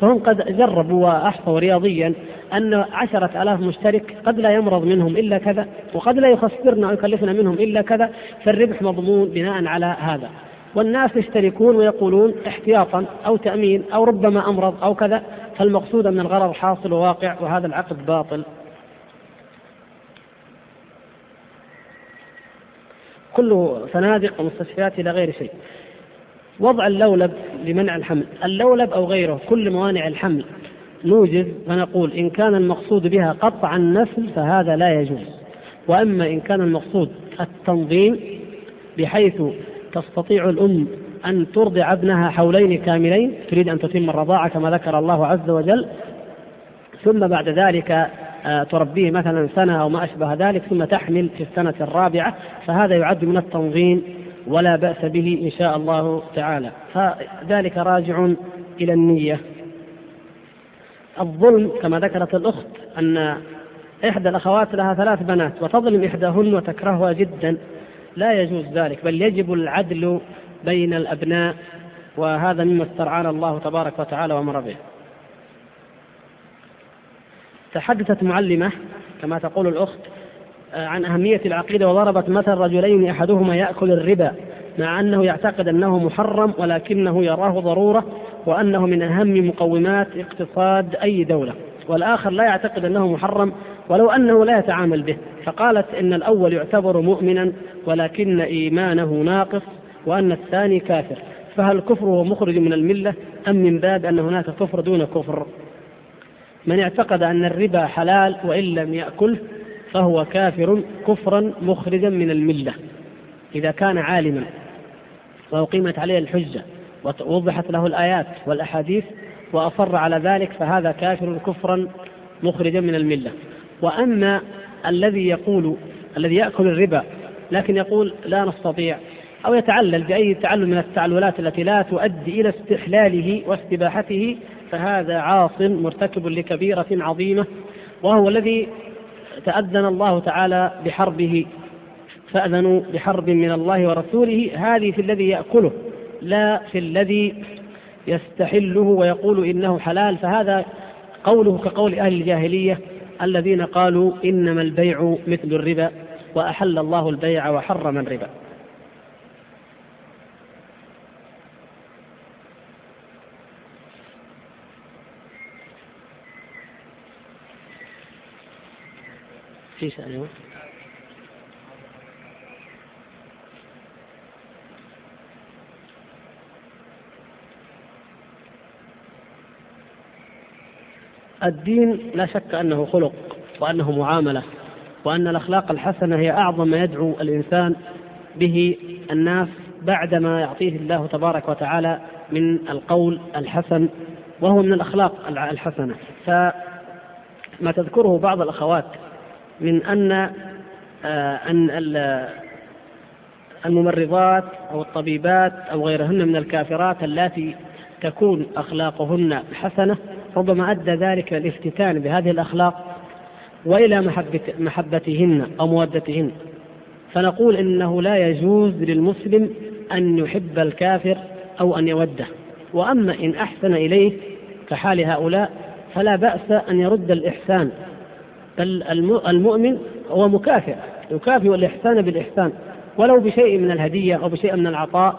فهم قد جربوا وأحصوا رياضيا أن عشرة ألاف مشترك قد لا يمرض منهم إلا كذا وقد لا يخسرنا أو يكلفنا منهم إلا كذا فالربح مضمون بناء على هذا. والناس يشتركون ويقولون احتياطا أو تأمين أو ربما أمرض أو كذا فالمقصود أن الغرض حاصل وواقع وهذا العقد باطل. كله فنادق ومستشفيات إلى غير شيء. وضع اللولب لمنع الحمل. اللولب أو غيره كل موانع الحمل. نوجد فنقول إن كان المقصود بها قطع النسل فهذا لا يجوز. وأما إن كان المقصود التنظيم بحيث تستطيع الأم أن ترضع ابنها حولين كاملين تريد أن تتم الرضاعة كما ذكر الله عز وجل ثم بعد ذلك آه، تربيه مثلا سنة أو ما أشبه ذلك ثم تحمل في السنة الرابعة فهذا يعد من التنظيم ولا بأس به إن شاء الله تعالى. فذلك راجع إلى النية. الظلم كما ذكرت الأخت أن إحدى الأخوات لها ثلاث بنات وتظلم إحداهن وتكرهها جدا. لا يجوز ذلك بل يجب العدل بين الأبناء وهذا مما استرعانا الله تبارك وتعالى وأمر به. تحدثت معلمة كما تقول الأخت عن أهمية العقيدة وضربت مثل رجلين أحدهما يأكل الربا مع أنه يعتقد أنه محرم ولكنه يراه ضرورة وأنه من أهم مقومات اقتصاد أي دولة. والآخر لا يعتقد أنه محرم ولو أنه لا يتعامل به فقالت إن الأول يعتبر مؤمنا ولكن إيمانه ناقص وأن الثاني كافر. فهل كفره مخرج من الملة أم من باب أن هناك كفر دون كفر؟ من اعتقد أن الربا حلال وإن لم يأكله فهو كافر كفرا مخرجا من الملة إذا كان عالما. وأقيمت عليه الحجة ووضحت له الآيات والأحاديث وأصر على ذلك فهذا كافر كفرا مخرجا من الملة. وأما الذي يقول الذي يأكل الربا لكن يقول لا نستطيع أو يتعلل بأي تعلل من التعللات التي لا تؤدي إلى استحلاله واستباحته فهذا عاص مرتكب لكبيرة عظيمة وهو الذي تأذن الله تعالى بحربه فأذنوا بحرب من الله ورسوله هذه في الذي يأكله لا في الذي يستحله ويقول إنه حلال فهذا قوله كقول أهل الجاهلية الذين قالوا إنما البيع مثل الربا وأحل الله البيع وحرم الربا. في الدين لا شك أنه خلق وأنه معاملة وأن الأخلاق الحسنة هي أعظم ما يدعو الإنسان به الناس بعدما يعطيه الله تبارك وتعالى من القول الحسن وهو من الأخلاق الحسنة. فما تذكره بعض الأخوات من أن آه، أن الممرضات أو الطبيبات أو غيرهن من الكافرات اللاتي تكون أخلاقهن حسنة ربما أدى ذلك الافتتان بهذه الأخلاق وإلى محبتهن أو مودتهن. فنقول إنه لا يجوز للمسلم أن يحب الكافر أو أن يوده. وأما إن أحسن إليه كحال هؤلاء فلا بأس أن يرد الإحسان. المؤمن هو مكافئ. يكافئ الإحسان بالإحسان. ولو بشيء من الهدية أو بشيء من العطاء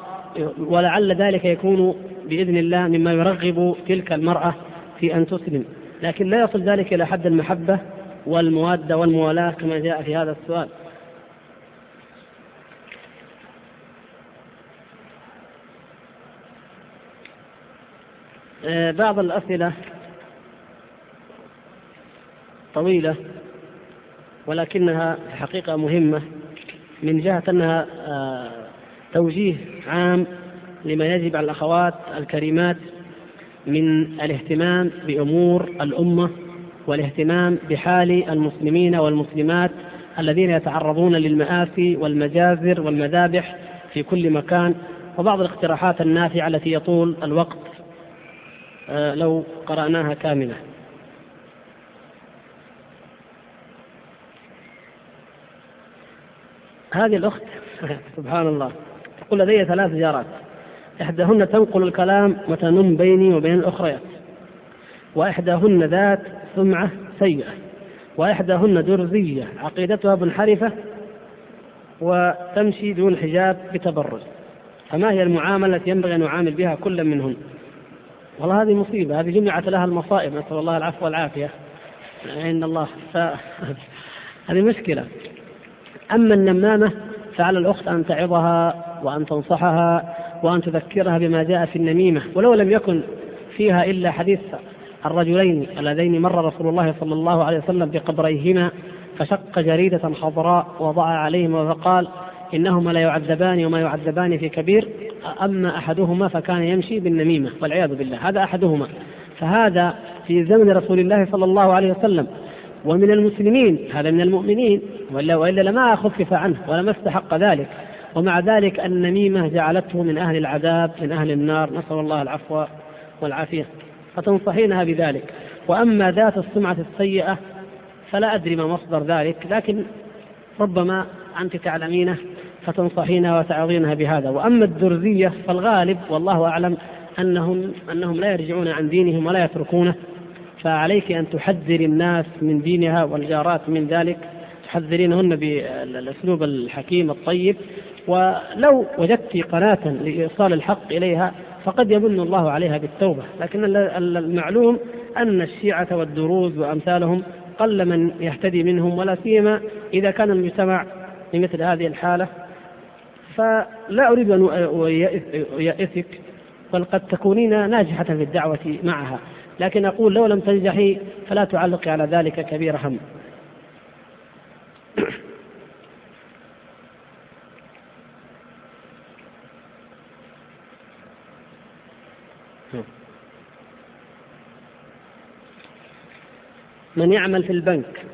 ولعل ذلك يكون بإذن الله مما يرغب تلك المرأة في أن تسلم. لكن لا يصل ذلك إلى حد المحبة والموادة والموالاة كما جاء في هذا السؤال. آه، بعض الأسئلة طويلة. ولكنها حقيقة مهمة من جهة أنها آه، توجيه عام لما يجب على الأخوات الكريمات من الاهتمام بأمور الأمة والاهتمام بحال المسلمين والمسلمات الذين يتعرضون للمآسي والمجازر والمذابح في كل مكان. وبعض الاقتراحات النافعة التي يطول الوقت آه، لو قرأناها كاملة. هذه الأخت سبحان الله تقول لدي ثلاث جارات إحداهن تنقل الكلام وتنم بيني وبين الأخريات وإحداهن ذات سمعة سيئة وإحداهن درزية عقيدتها منحرفة وتمشي دون حجاب بتبرج فما هي المعاملة التي ينبغي أن نعامل بها كل منهن؟ والله هذه مصيبة هذه جمعت لها المصائب نسأل الله العفو والعافية. عند الله ف... (laughs) هذه مشكلة. أما النمامة فعلى الأخت أن تعظها وأن تنصحها وأن تذكرها بما جاء في النميمة ولو لم يكن فيها إلا حديث الرجلين اللذين مر رسول الله صلى الله عليه وسلم بقبريهما فشق جريدة خضراء وضع عليهما فقال إنهما لا يعذبان وما يعذبان في كبير أما أحدهما فكان يمشي بالنميمة والعياذ بالله هذا أحدهما. فهذا في زمن رسول الله صلى الله عليه وسلم. ومن المسلمين هذا من المؤمنين وإلا, وإلا لما خفف عنه ولما استحق ذلك. ومع ذلك النميمة جعلته من أهل العذاب من أهل النار. نسأل الله العفو والعافية. فتنصحينها بذلك. وأما ذات السمعة السيئة فلا أدري ما مصدر ذلك لكن ربما أنت تعلمينه فتنصحينها وتعظينها بهذا. وأما الدرزية فالغالب والله أعلم أنهم أنهم لا يرجعون عن دينهم ولا يتركونه. فعليك أن تحذري الناس من دينها والجارات من ذلك تحذرينهن بالأسلوب الحكيم الطيب. ولو وجدت قناة لإيصال الحق إليها فقد يمن الله عليها بالتوبة. لكن المعلوم أن الشيعة والدروز وأمثالهم قل من يهتدي منهم ولا سيما إذا كان المجتمع بمثل هذه الحالة. فلا أريد أن أيئسك بل قد تكونين ناجحة في الدعوة معها. لكن أقول لو لم تنجحي فلا تعلقي على ذلك كبير هم. من يعمل في البنك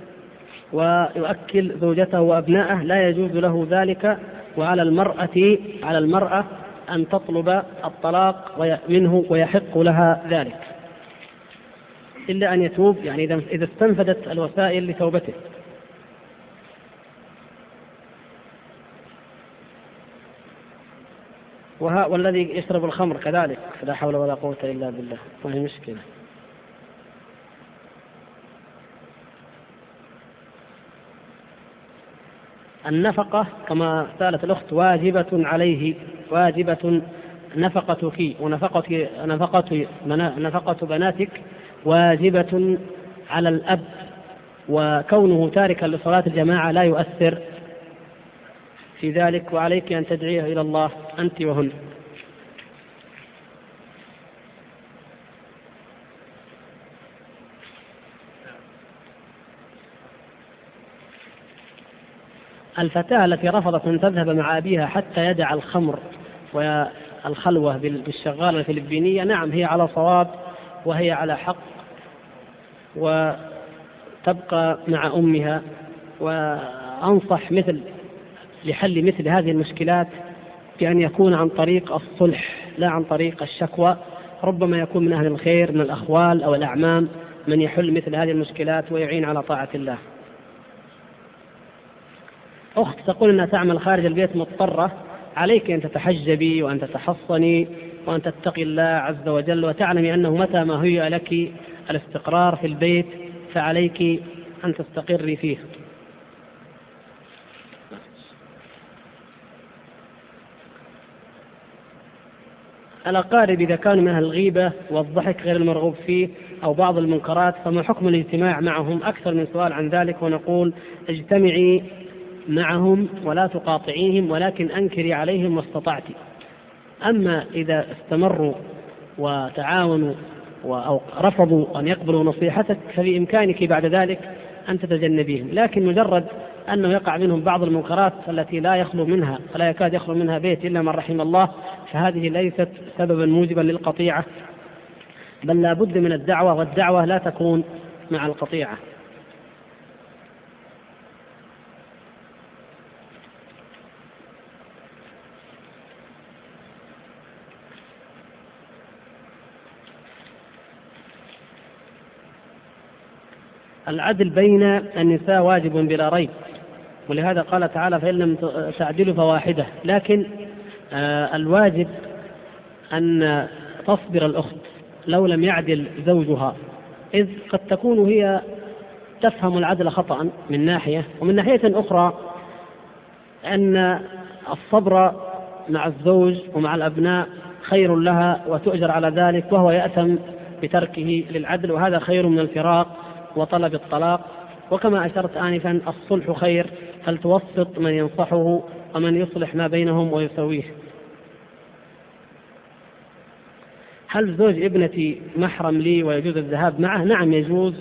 ويؤكل زوجته وأبنائه لا يجوز له ذلك وعلى المرأة على المرأة أن تطلب الطلاق منه ويحق لها ذلك. إلا أن يتوب يعني إذا استنفدت الوسائل لتوبته. وها والذي يشرب الخمر كذلك فلا حول ولا قوة إلا بالله. وهي مشكلة؟ النفقة كما سألت الأخت واجبة عليه واجبة نفقتك ونفقة نفقة نفقة بناتك واجبة على الأب وكونه تاركا لصلاة الجماعة لا يؤثر في ذلك وعليك أن تدعيه إلى الله أنت وهن. الفتاة التي رفضت أن تذهب مع أبيها حتى يدع الخمر والخلوة بالشغالة الفلبينية نعم هي على صواب وهي على حق وتبقى مع أمها وأنصح مثل لحل مثل هذه المشكلات بأن يكون عن طريق الصلح لا عن طريق الشكوى. ربما يكون من أهل الخير من الأخوال أو الأعمام من يحل مثل هذه المشكلات ويعين على طاعة الله. أخت تقول أنها تعمل خارج البيت مضطرة. عليك أن تتحجبي وأن تتحصني. وأن تتقي الله عز وجل وتعلمي أنه متى ما هي لك الاستقرار في البيت فعليك أن تستقري فيه. الأقارب إذا كانوا من الغيبة والضحك غير المرغوب فيه أو بعض المنكرات فما حكم الاجتماع معهم؟ أكثر من سؤال عن ذلك ونقول اجتمعي معهم ولا تقاطعيهم ولكن أنكري عليهم ما استطعت. أما إذا استمروا وتعاونوا أو رفضوا أن يقبلوا نصيحتك فبإمكانك بعد ذلك أن تتجنبيهم. لكن مجرد أنه يقع منهم بعض المنكرات التي لا يخلو منها فلا يكاد يخلو منها بيت إلا من رحم الله فهذه ليست سببا موجبا للقطيعة بل لا بد من الدعوة والدعوة لا تكون مع القطيعة. العدل بين النساء واجب بلا ريب. ولهذا قال تعالى فإن لم تعدلوا فواحدة. لكن آه، الواجب أن تصبر الأخت لو لم يعدل زوجها. إذ قد تكون هي تفهم العدل خطأ من ناحية ومن ناحية أخرى أن الصبر مع الزوج ومع الأبناء خير لها وتؤجر على ذلك وهو يأثم بتركه للعدل وهذا خير من الفراق. وطلب الطلاق. وكما أشرت آنفا الصلح خير. فلتوسط من ينصحه ومن يصلح ما بينهم ويسويه؟ هل زوج ابنتي محرم لي ويجوز الذهاب معه؟ نعم يجوز.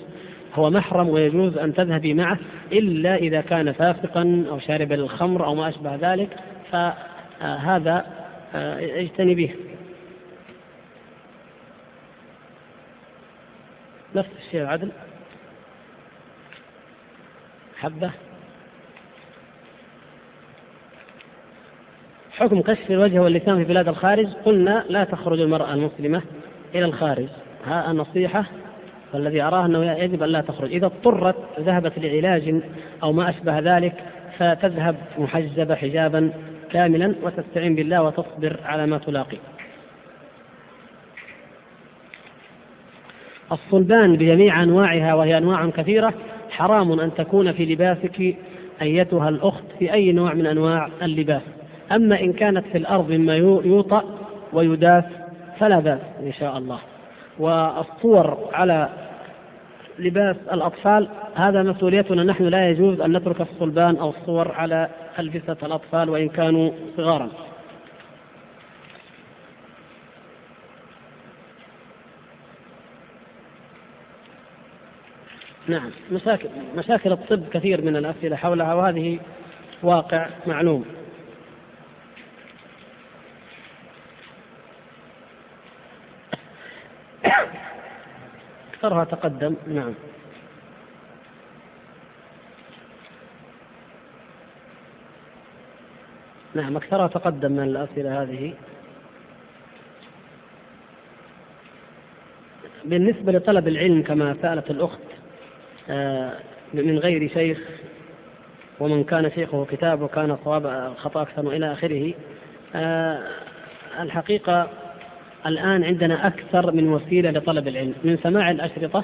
هو محرم ويجوز أن تذهبي معه إلا إذا كان فاسقا أو شاربا للخمر أو ما أشبه ذلك. فهذا آه، اجتنبيه. نفس الشيء العدل حبة. حكم كشف الوجه واللسان في بلاد الخارج. قلنا لا تخرج المرأة المسلمة إلى الخارج. ها النصيحة والذي أراه أنه يجب أن لا تخرج. إذا اضطرت ذهبت لعلاج أو ما أشبه ذلك فتذهب محجبة حجابا كاملا وتستعين بالله وتصبر على ما تلاقي. الصلبان بجميع أنواعها وهي أنواع كثيرة. حرام أن تكون في لباسك أيتها الأخت في أي نوع من أنواع اللباس. أما إن كانت في الأرض مما يوطأ ويداس فلا بأس إن شاء الله. والصور على لباس الأطفال هذا مسؤوليتنا. نحن لا يجوز أن نترك الصلبان أو الصور على ألبسة الأطفال وإن كانوا صغارا. نعم. مشاكل مشاكل الطب كثير من الأسئلة حولها وهذه واقع معلوم. أكثرها تقدم. نعم. نعم أكثرها تقدم من الأسئلة هذه. بالنسبة لطلب العلم كما سألت الأخت من غير شيخ ومن كان شيخه كتاب وكان صواب خطأ أكثر إلى آخره. آه، الحقيقة الآن عندنا أكثر من وسيلة لطلب العلم من سماع الأشرطة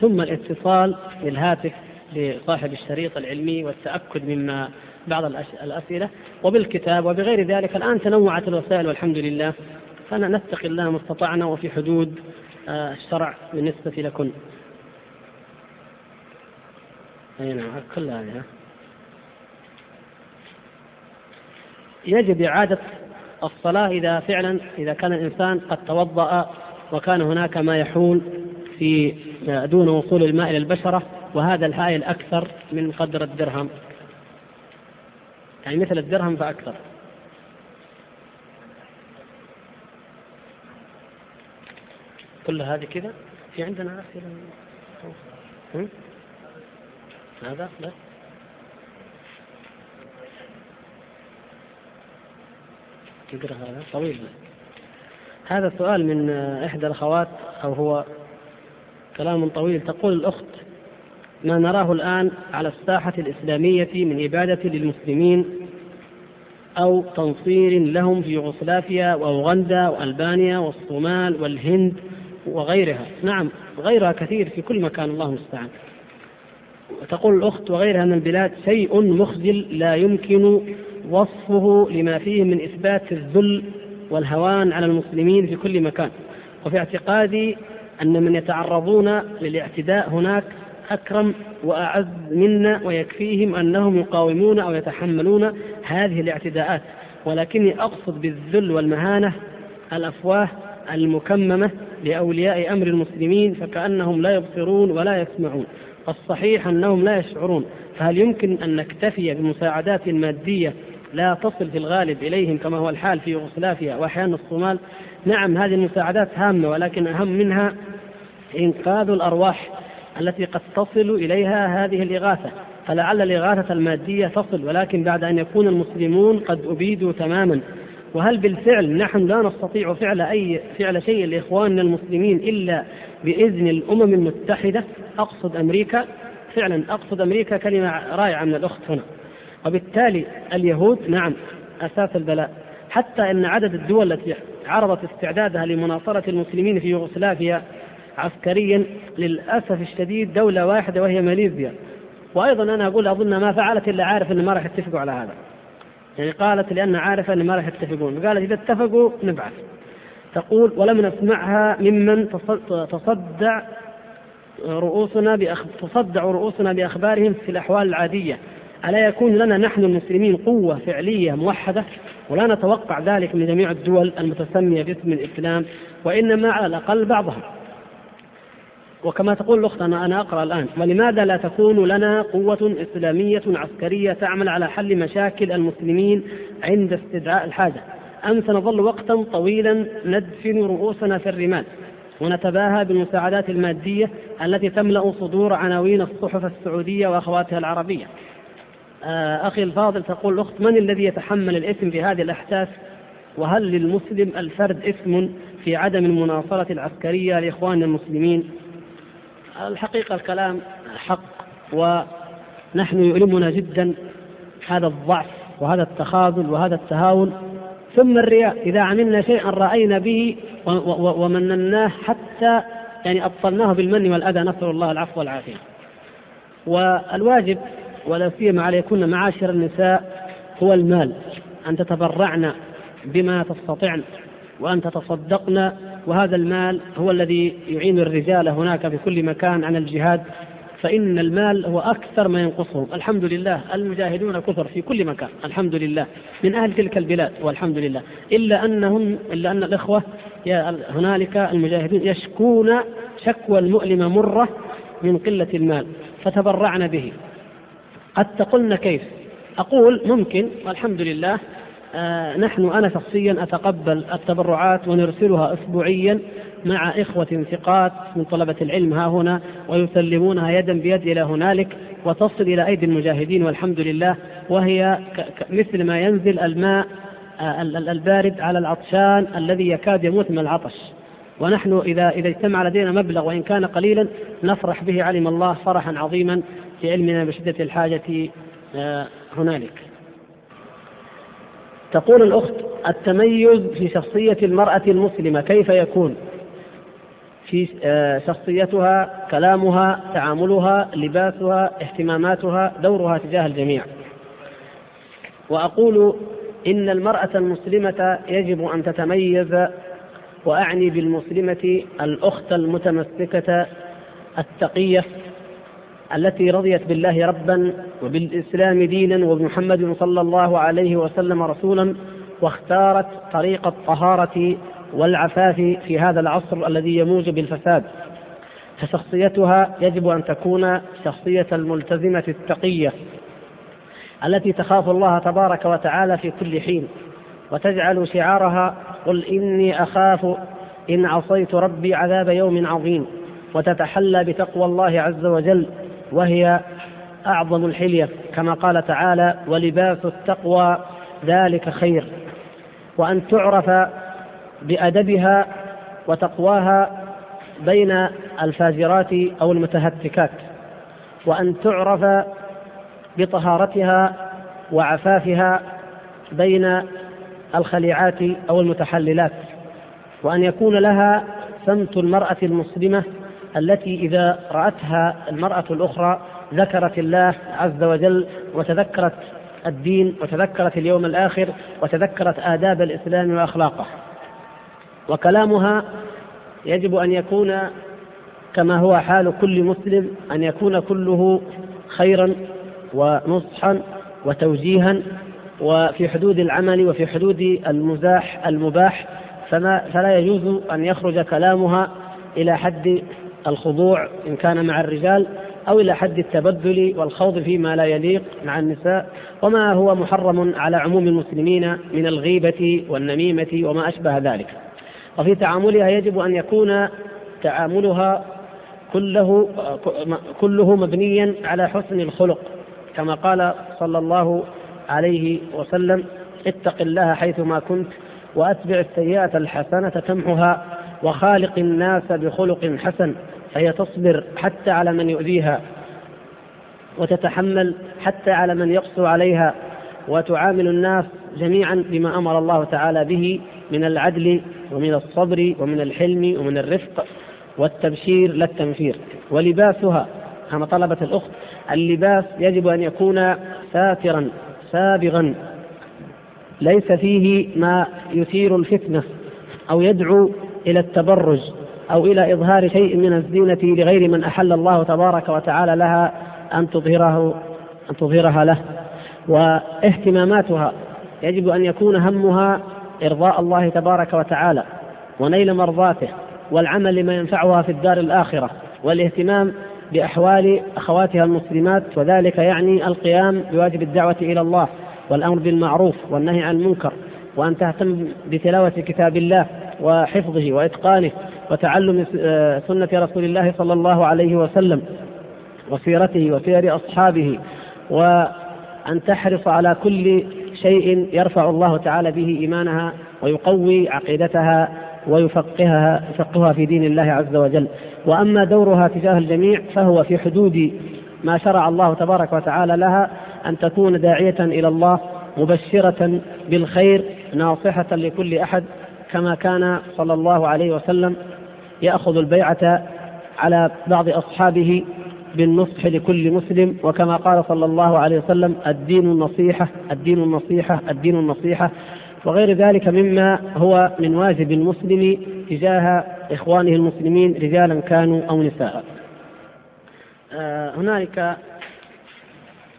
ثم الاتصال بالهاتف لصاحب الشريط العلمي والتأكد مما بعض الأسئلة. وبالكتاب وبغير ذلك الآن تنوعت الوسائل والحمد لله. فنتقي الله ما استطعنا وفي حدود آه، الشرع بالنسبة لكن. أي نعم كل هذه يجب إعادة الصلاة إذا فعلا إذا كان الإنسان قد توضأ وكان هناك ما يحول في دون وصول الماء إلى البشرة وهذا الحائل أكثر من قدر الدرهم. يعني مثل الدرهم فأكثر. كل هذه كذا؟ في عندنا أسئلة لا. تقرأ هذا؟ طويل. هذا سؤال من إحدى الأخوات أو هو كلام طويل. تقول الأخت ما نراه الآن على الساحة الإسلامية من إبادة للمسلمين أو تنصير لهم في يوغوسلافيا وأوغندا وألبانيا والصومال والهند وغيرها؟ نعم غيرها كثير في كل مكان. الله المستعان. وتقول الأخت وغيرها من البلاد شيء مخجل لا يمكن وصفه لما فيه من إثبات الذل والهوان على المسلمين في كل مكان. وفي اعتقادي أن من يتعرضون للاعتداء هناك أكرم وأعز منا ويكفيهم أنهم يقاومون أو يتحملون هذه الاعتداءات. ولكني أقصد بالذل والمهانة الأفواه المكممة لأولياء أمر المسلمين فكأنهم لا يبصرون ولا يسمعون. الصحيح أنهم لا يشعرون. فهل يمكن أن نكتفي بمساعدات مادية لا تصل في الغالب إليهم كما هو الحال في يوغوسلافيا وأحيانا الصومال؟ نعم هذه المساعدات هامة ولكن أهم منها إنقاذ الأرواح التي قد تصل إليها هذه الإغاثة. فلعل الإغاثة المادية تصل ولكن بعد أن يكون المسلمون قد أبيدوا تماما. وهل بالفعل نحن لا نستطيع فعل أي فعل شيء لإخواننا المسلمين إلا بإذن الأمم المتحدة أقصد أمريكا فعلا أقصد أمريكا كلمة رائعة من الأخت هنا. وبالتالي اليهود نعم أساس البلاء. حتى أن عدد الدول التي عرضت استعدادها لمناصرة المسلمين في يوغوسلافيا عسكريا للأسف الشديد دولة واحدة وهي ماليزيا. وأيضا أنا أقول أظن ما فعلت إلا عارف أن ما راح يتفقوا على هذا. يعني قالت لأن عارفة أن ما راح يتفقون. قالت إذا اتفقوا نبعث. تقول ولم نسمعها ممن تصدع رؤوسنا بأخ... تصدع رؤوسنا بأخبارهم في الأحوال العادية. ألا يكون لنا نحن المسلمين قوة فعلية موحدة؟ ولا نتوقع ذلك من جميع الدول المتسمية باسم الإسلام وإنما على الأقل بعضها. وكما تقول الأخت أنا, أنا أقرأ الآن. ولماذا لا تكون لنا قوة إسلامية عسكرية تعمل على حل مشاكل المسلمين عند استدعاء الحاجة؟ أم سنظل وقتا طويلا ندفن رؤوسنا في الرمال ونتباهى بالمساعدات المادية التي تملأ صدور عناوين الصحف السعودية وأخواتها العربية. آه، أخي الفاضل تقول الأخت من الذي يتحمل الإثم في هذه الأحداث؟ وهل للمسلم الفرد إثم في عدم المناصرة العسكرية لإخواننا المسلمين؟ الحقيقة الكلام حق ونحن يؤلمنا جدا هذا الضعف وهذا التخاذل وهذا التهاون ثم الرياء إذا عملنا شيئا رأينا به ومنناه حتى يعني أبطلناه بالمن والأذى نسأل الله العفو والعافية. والواجب ولا سيما عليكن معاشر النساء هو المال أن تتبرعن بما تستطعن وأن تتصدقن وهذا المال هو الذي يعين الرجال هناك في كل مكان عن الجهاد. فإن المال هو أكثر ما ينقصهم. الحمد لله. المجاهدون كثر في كل مكان. الحمد لله. من أهل تلك البلاد والحمد لله. إلا أنهم إلا أن الإخوة هنالك المجاهدين يشكون شكوى المؤلمة مرة من قلة المال. فتبرعن به. قد تقولن كيف؟ أقول ممكن والحمد لله آه نحن أنا شخصيا أتقبل التبرعات ونرسلها أسبوعيا مع إخوة ثقات من طلبة العلم ها هنا ويسلمونها يدا بيد إلى هنالك وتصل إلى أيدي المجاهدين والحمد لله وهي مثل ما ينزل الماء آه البارد على العطشان الذي يكاد يموت من العطش. ونحن إذا إذا اجتمع لدينا مبلغ وإن كان قليلا نفرح به علم الله فرحا عظيما في علمنا بشدة الحاجة آه، هنالك. تقول الأخت التميز في شخصية المرأة المسلمة كيف يكون؟ في آه، شخصيتها كلامها تعاملها لباسها اهتماماتها دورها تجاه الجميع. وأقول إن المرأة المسلمة يجب أن تتميز وأعني بالمسلمة الأخت المتمسكة التقية التي رضيت بالله ربا وبالإسلام دينا وبمحمد صلى الله عليه وسلم رسولا واختارت طريق الطهارة والعفاف في هذا العصر الذي يموج بالفساد. فشخصيتها يجب أن تكون شخصية الملتزمة التقية التي تخاف الله تبارك وتعالى في كل حين وتجعل شعارها قل إني أخاف إن عصيت ربي عذاب يوم عظيم وتتحلى بتقوى الله عز وجل وهي أعظم الحلية. كما قال تعالى ولباس التقوى ذلك خير وأن تعرف بأدبها وتقواها بين الفاجرات أو المتهتكات وأن تعرف بطهارتها وعفافها بين الخليعات أو المتحللات وأن يكون لها سمت المرأة المسلمة التي إذا رأتها المرأة الأخرى ذكرت الله عز وجل وتذكرت الدين وتذكرت اليوم الآخر وتذكرت آداب الإسلام وأخلاقه. وكلامها يجب أن يكون كما هو حال كل مسلم أن يكون كله خيرا ونصحا وتوجيها وفي حدود العمل وفي حدود المزاح المباح فما فلا يجوز أن يخرج كلامها إلى حد الخضوع إن كان مع الرجال أو إلى حد التبذل والخوض فيما لا يليق مع النساء. وما هو محرم على عموم المسلمين من الغيبة والنميمة وما أشبه ذلك. وفي تعاملها يجب أن يكون تعاملها كله كله مبنيا على حسن الخلق كما قال صلى الله عليه وسلم اتق الله حيثما كنت وأتبع السيئة الحسنة تمحها وخالق الناس بخلق حسن فهي تصبر حتى على من يؤذيها وتتحمل حتى على من يقسو عليها وتعامل الناس جميعا بما أمر الله تعالى به من العدل ومن الصبر ومن الحلم ومن الرفق والتبشير لا التنفير. ولباسها كما طلبت الأخت اللباس يجب أن يكون ساترا سابغا. ليس فيه ما يثير الفتنة أو يدعو إلى التبرج أو إلى إظهار شيء من الزينة لغير من أحل الله تبارك وتعالى لها أن تظهره أن تظهرها له. واهتماماتها يجب أن يكون همها إرضاء الله تبارك وتعالى ونيل مرضاته والعمل لما ينفعها في الدار الآخرة والاهتمام بأحوال أخواتها المسلمات وذلك يعني القيام بواجب الدعوة إلى الله والأمر بالمعروف والنهي عن المنكر وأن تهتم بتلاوة كتاب الله وحفظه وإتقانه وتعلم آه، سنة رسول الله صلى الله عليه وسلم وسيرته وسير أصحابه وأن تحرص على كل شيء يرفع الله تعالى به إيمانها ويقوي عقيدتها ويفقهها يفقهها في دين الله عز وجل. وأما دورها تجاه الجميع فهو في حدود ما شرع الله تبارك وتعالى لها أن تكون داعية إلى الله مبشرة بالخير ناصحة لكل أحد كما كان صلى الله عليه وسلم يأخذ البيعة على بعض أصحابه بالنصح لكل مسلم وكما قال صلى الله عليه وسلم الدين النصيحة الدين النصيحة الدين النصيحة. وغير ذلك مما هو من واجب المسلم تجاه إخوانه المسلمين رجالا كانوا أو نساء. آه، هنالك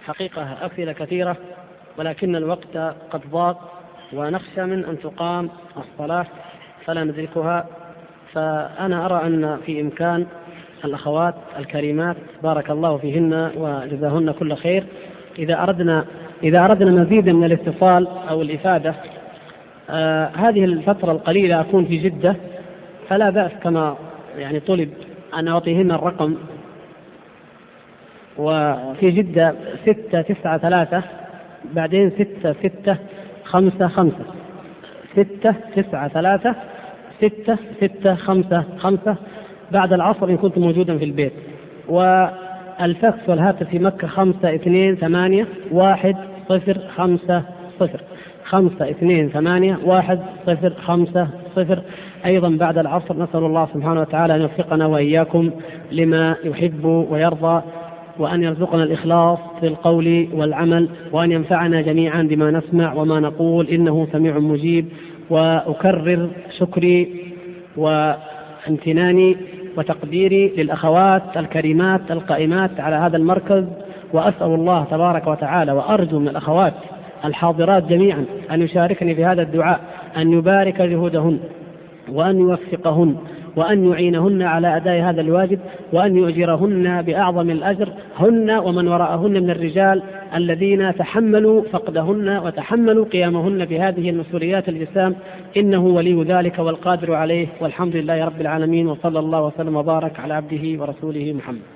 حقيقة أسئلة كثيرة ولكن الوقت قد ضاق ونخشى من أن تقام الصلاة فلا ندركها. فأنا أرى أن في إمكان الأخوات الكريمات بارك الله فيهن وجزاهن كل خير. إذا أردنا إذا أردنا مزيدا من الاتصال أو الإفادة آه هذه الفترة القليلة أكون في جدة فلا بأس كما يعني طلب أن أعطيهن الرقم. وفي جدة ستة تسعة ثلاثة بعدين ستة ستة خمسة خمسة. ستة تسعة ثلاثة ستة ستة خمسة خمسة بعد العصر إن كنت موجودا في البيت. والفاكس والهاتف في مكة خمسة اثنين ثمانية واحد صفر خمسة صفر. خمسة اثنين ثمانية واحد صفر خمسة صفر. أيضا بعد العصر نسأل الله سبحانه وتعالى أن يوفقنا وإياكم لما يحب ويرضى وأن يرزقنا الإخلاص في القول والعمل وأن ينفعنا جميعا بما نسمع وما نقول. إنه سميع مجيب. وأكرر شكري وامتناني وتقديري للأخوات الكريمات القائمات على هذا المركز وأسأل الله تبارك وتعالى وأرجو من الأخوات الحاضرات جميعا أن يشاركني في هذا الدعاء أن يبارك جهودهن وأن يوفقهن. وأن يعينهن على أداء هذا الواجب وأن يؤجرهن بأعظم الأجر هن ومن وراءهن من الرجال الذين تحملوا فقدهن وتحملوا قيامهن بهذه المسؤوليات الجسام إنه ولي ذلك والقادر عليه والحمد لله رب العالمين وصلى الله وسلم وبارك على عبده ورسوله محمد.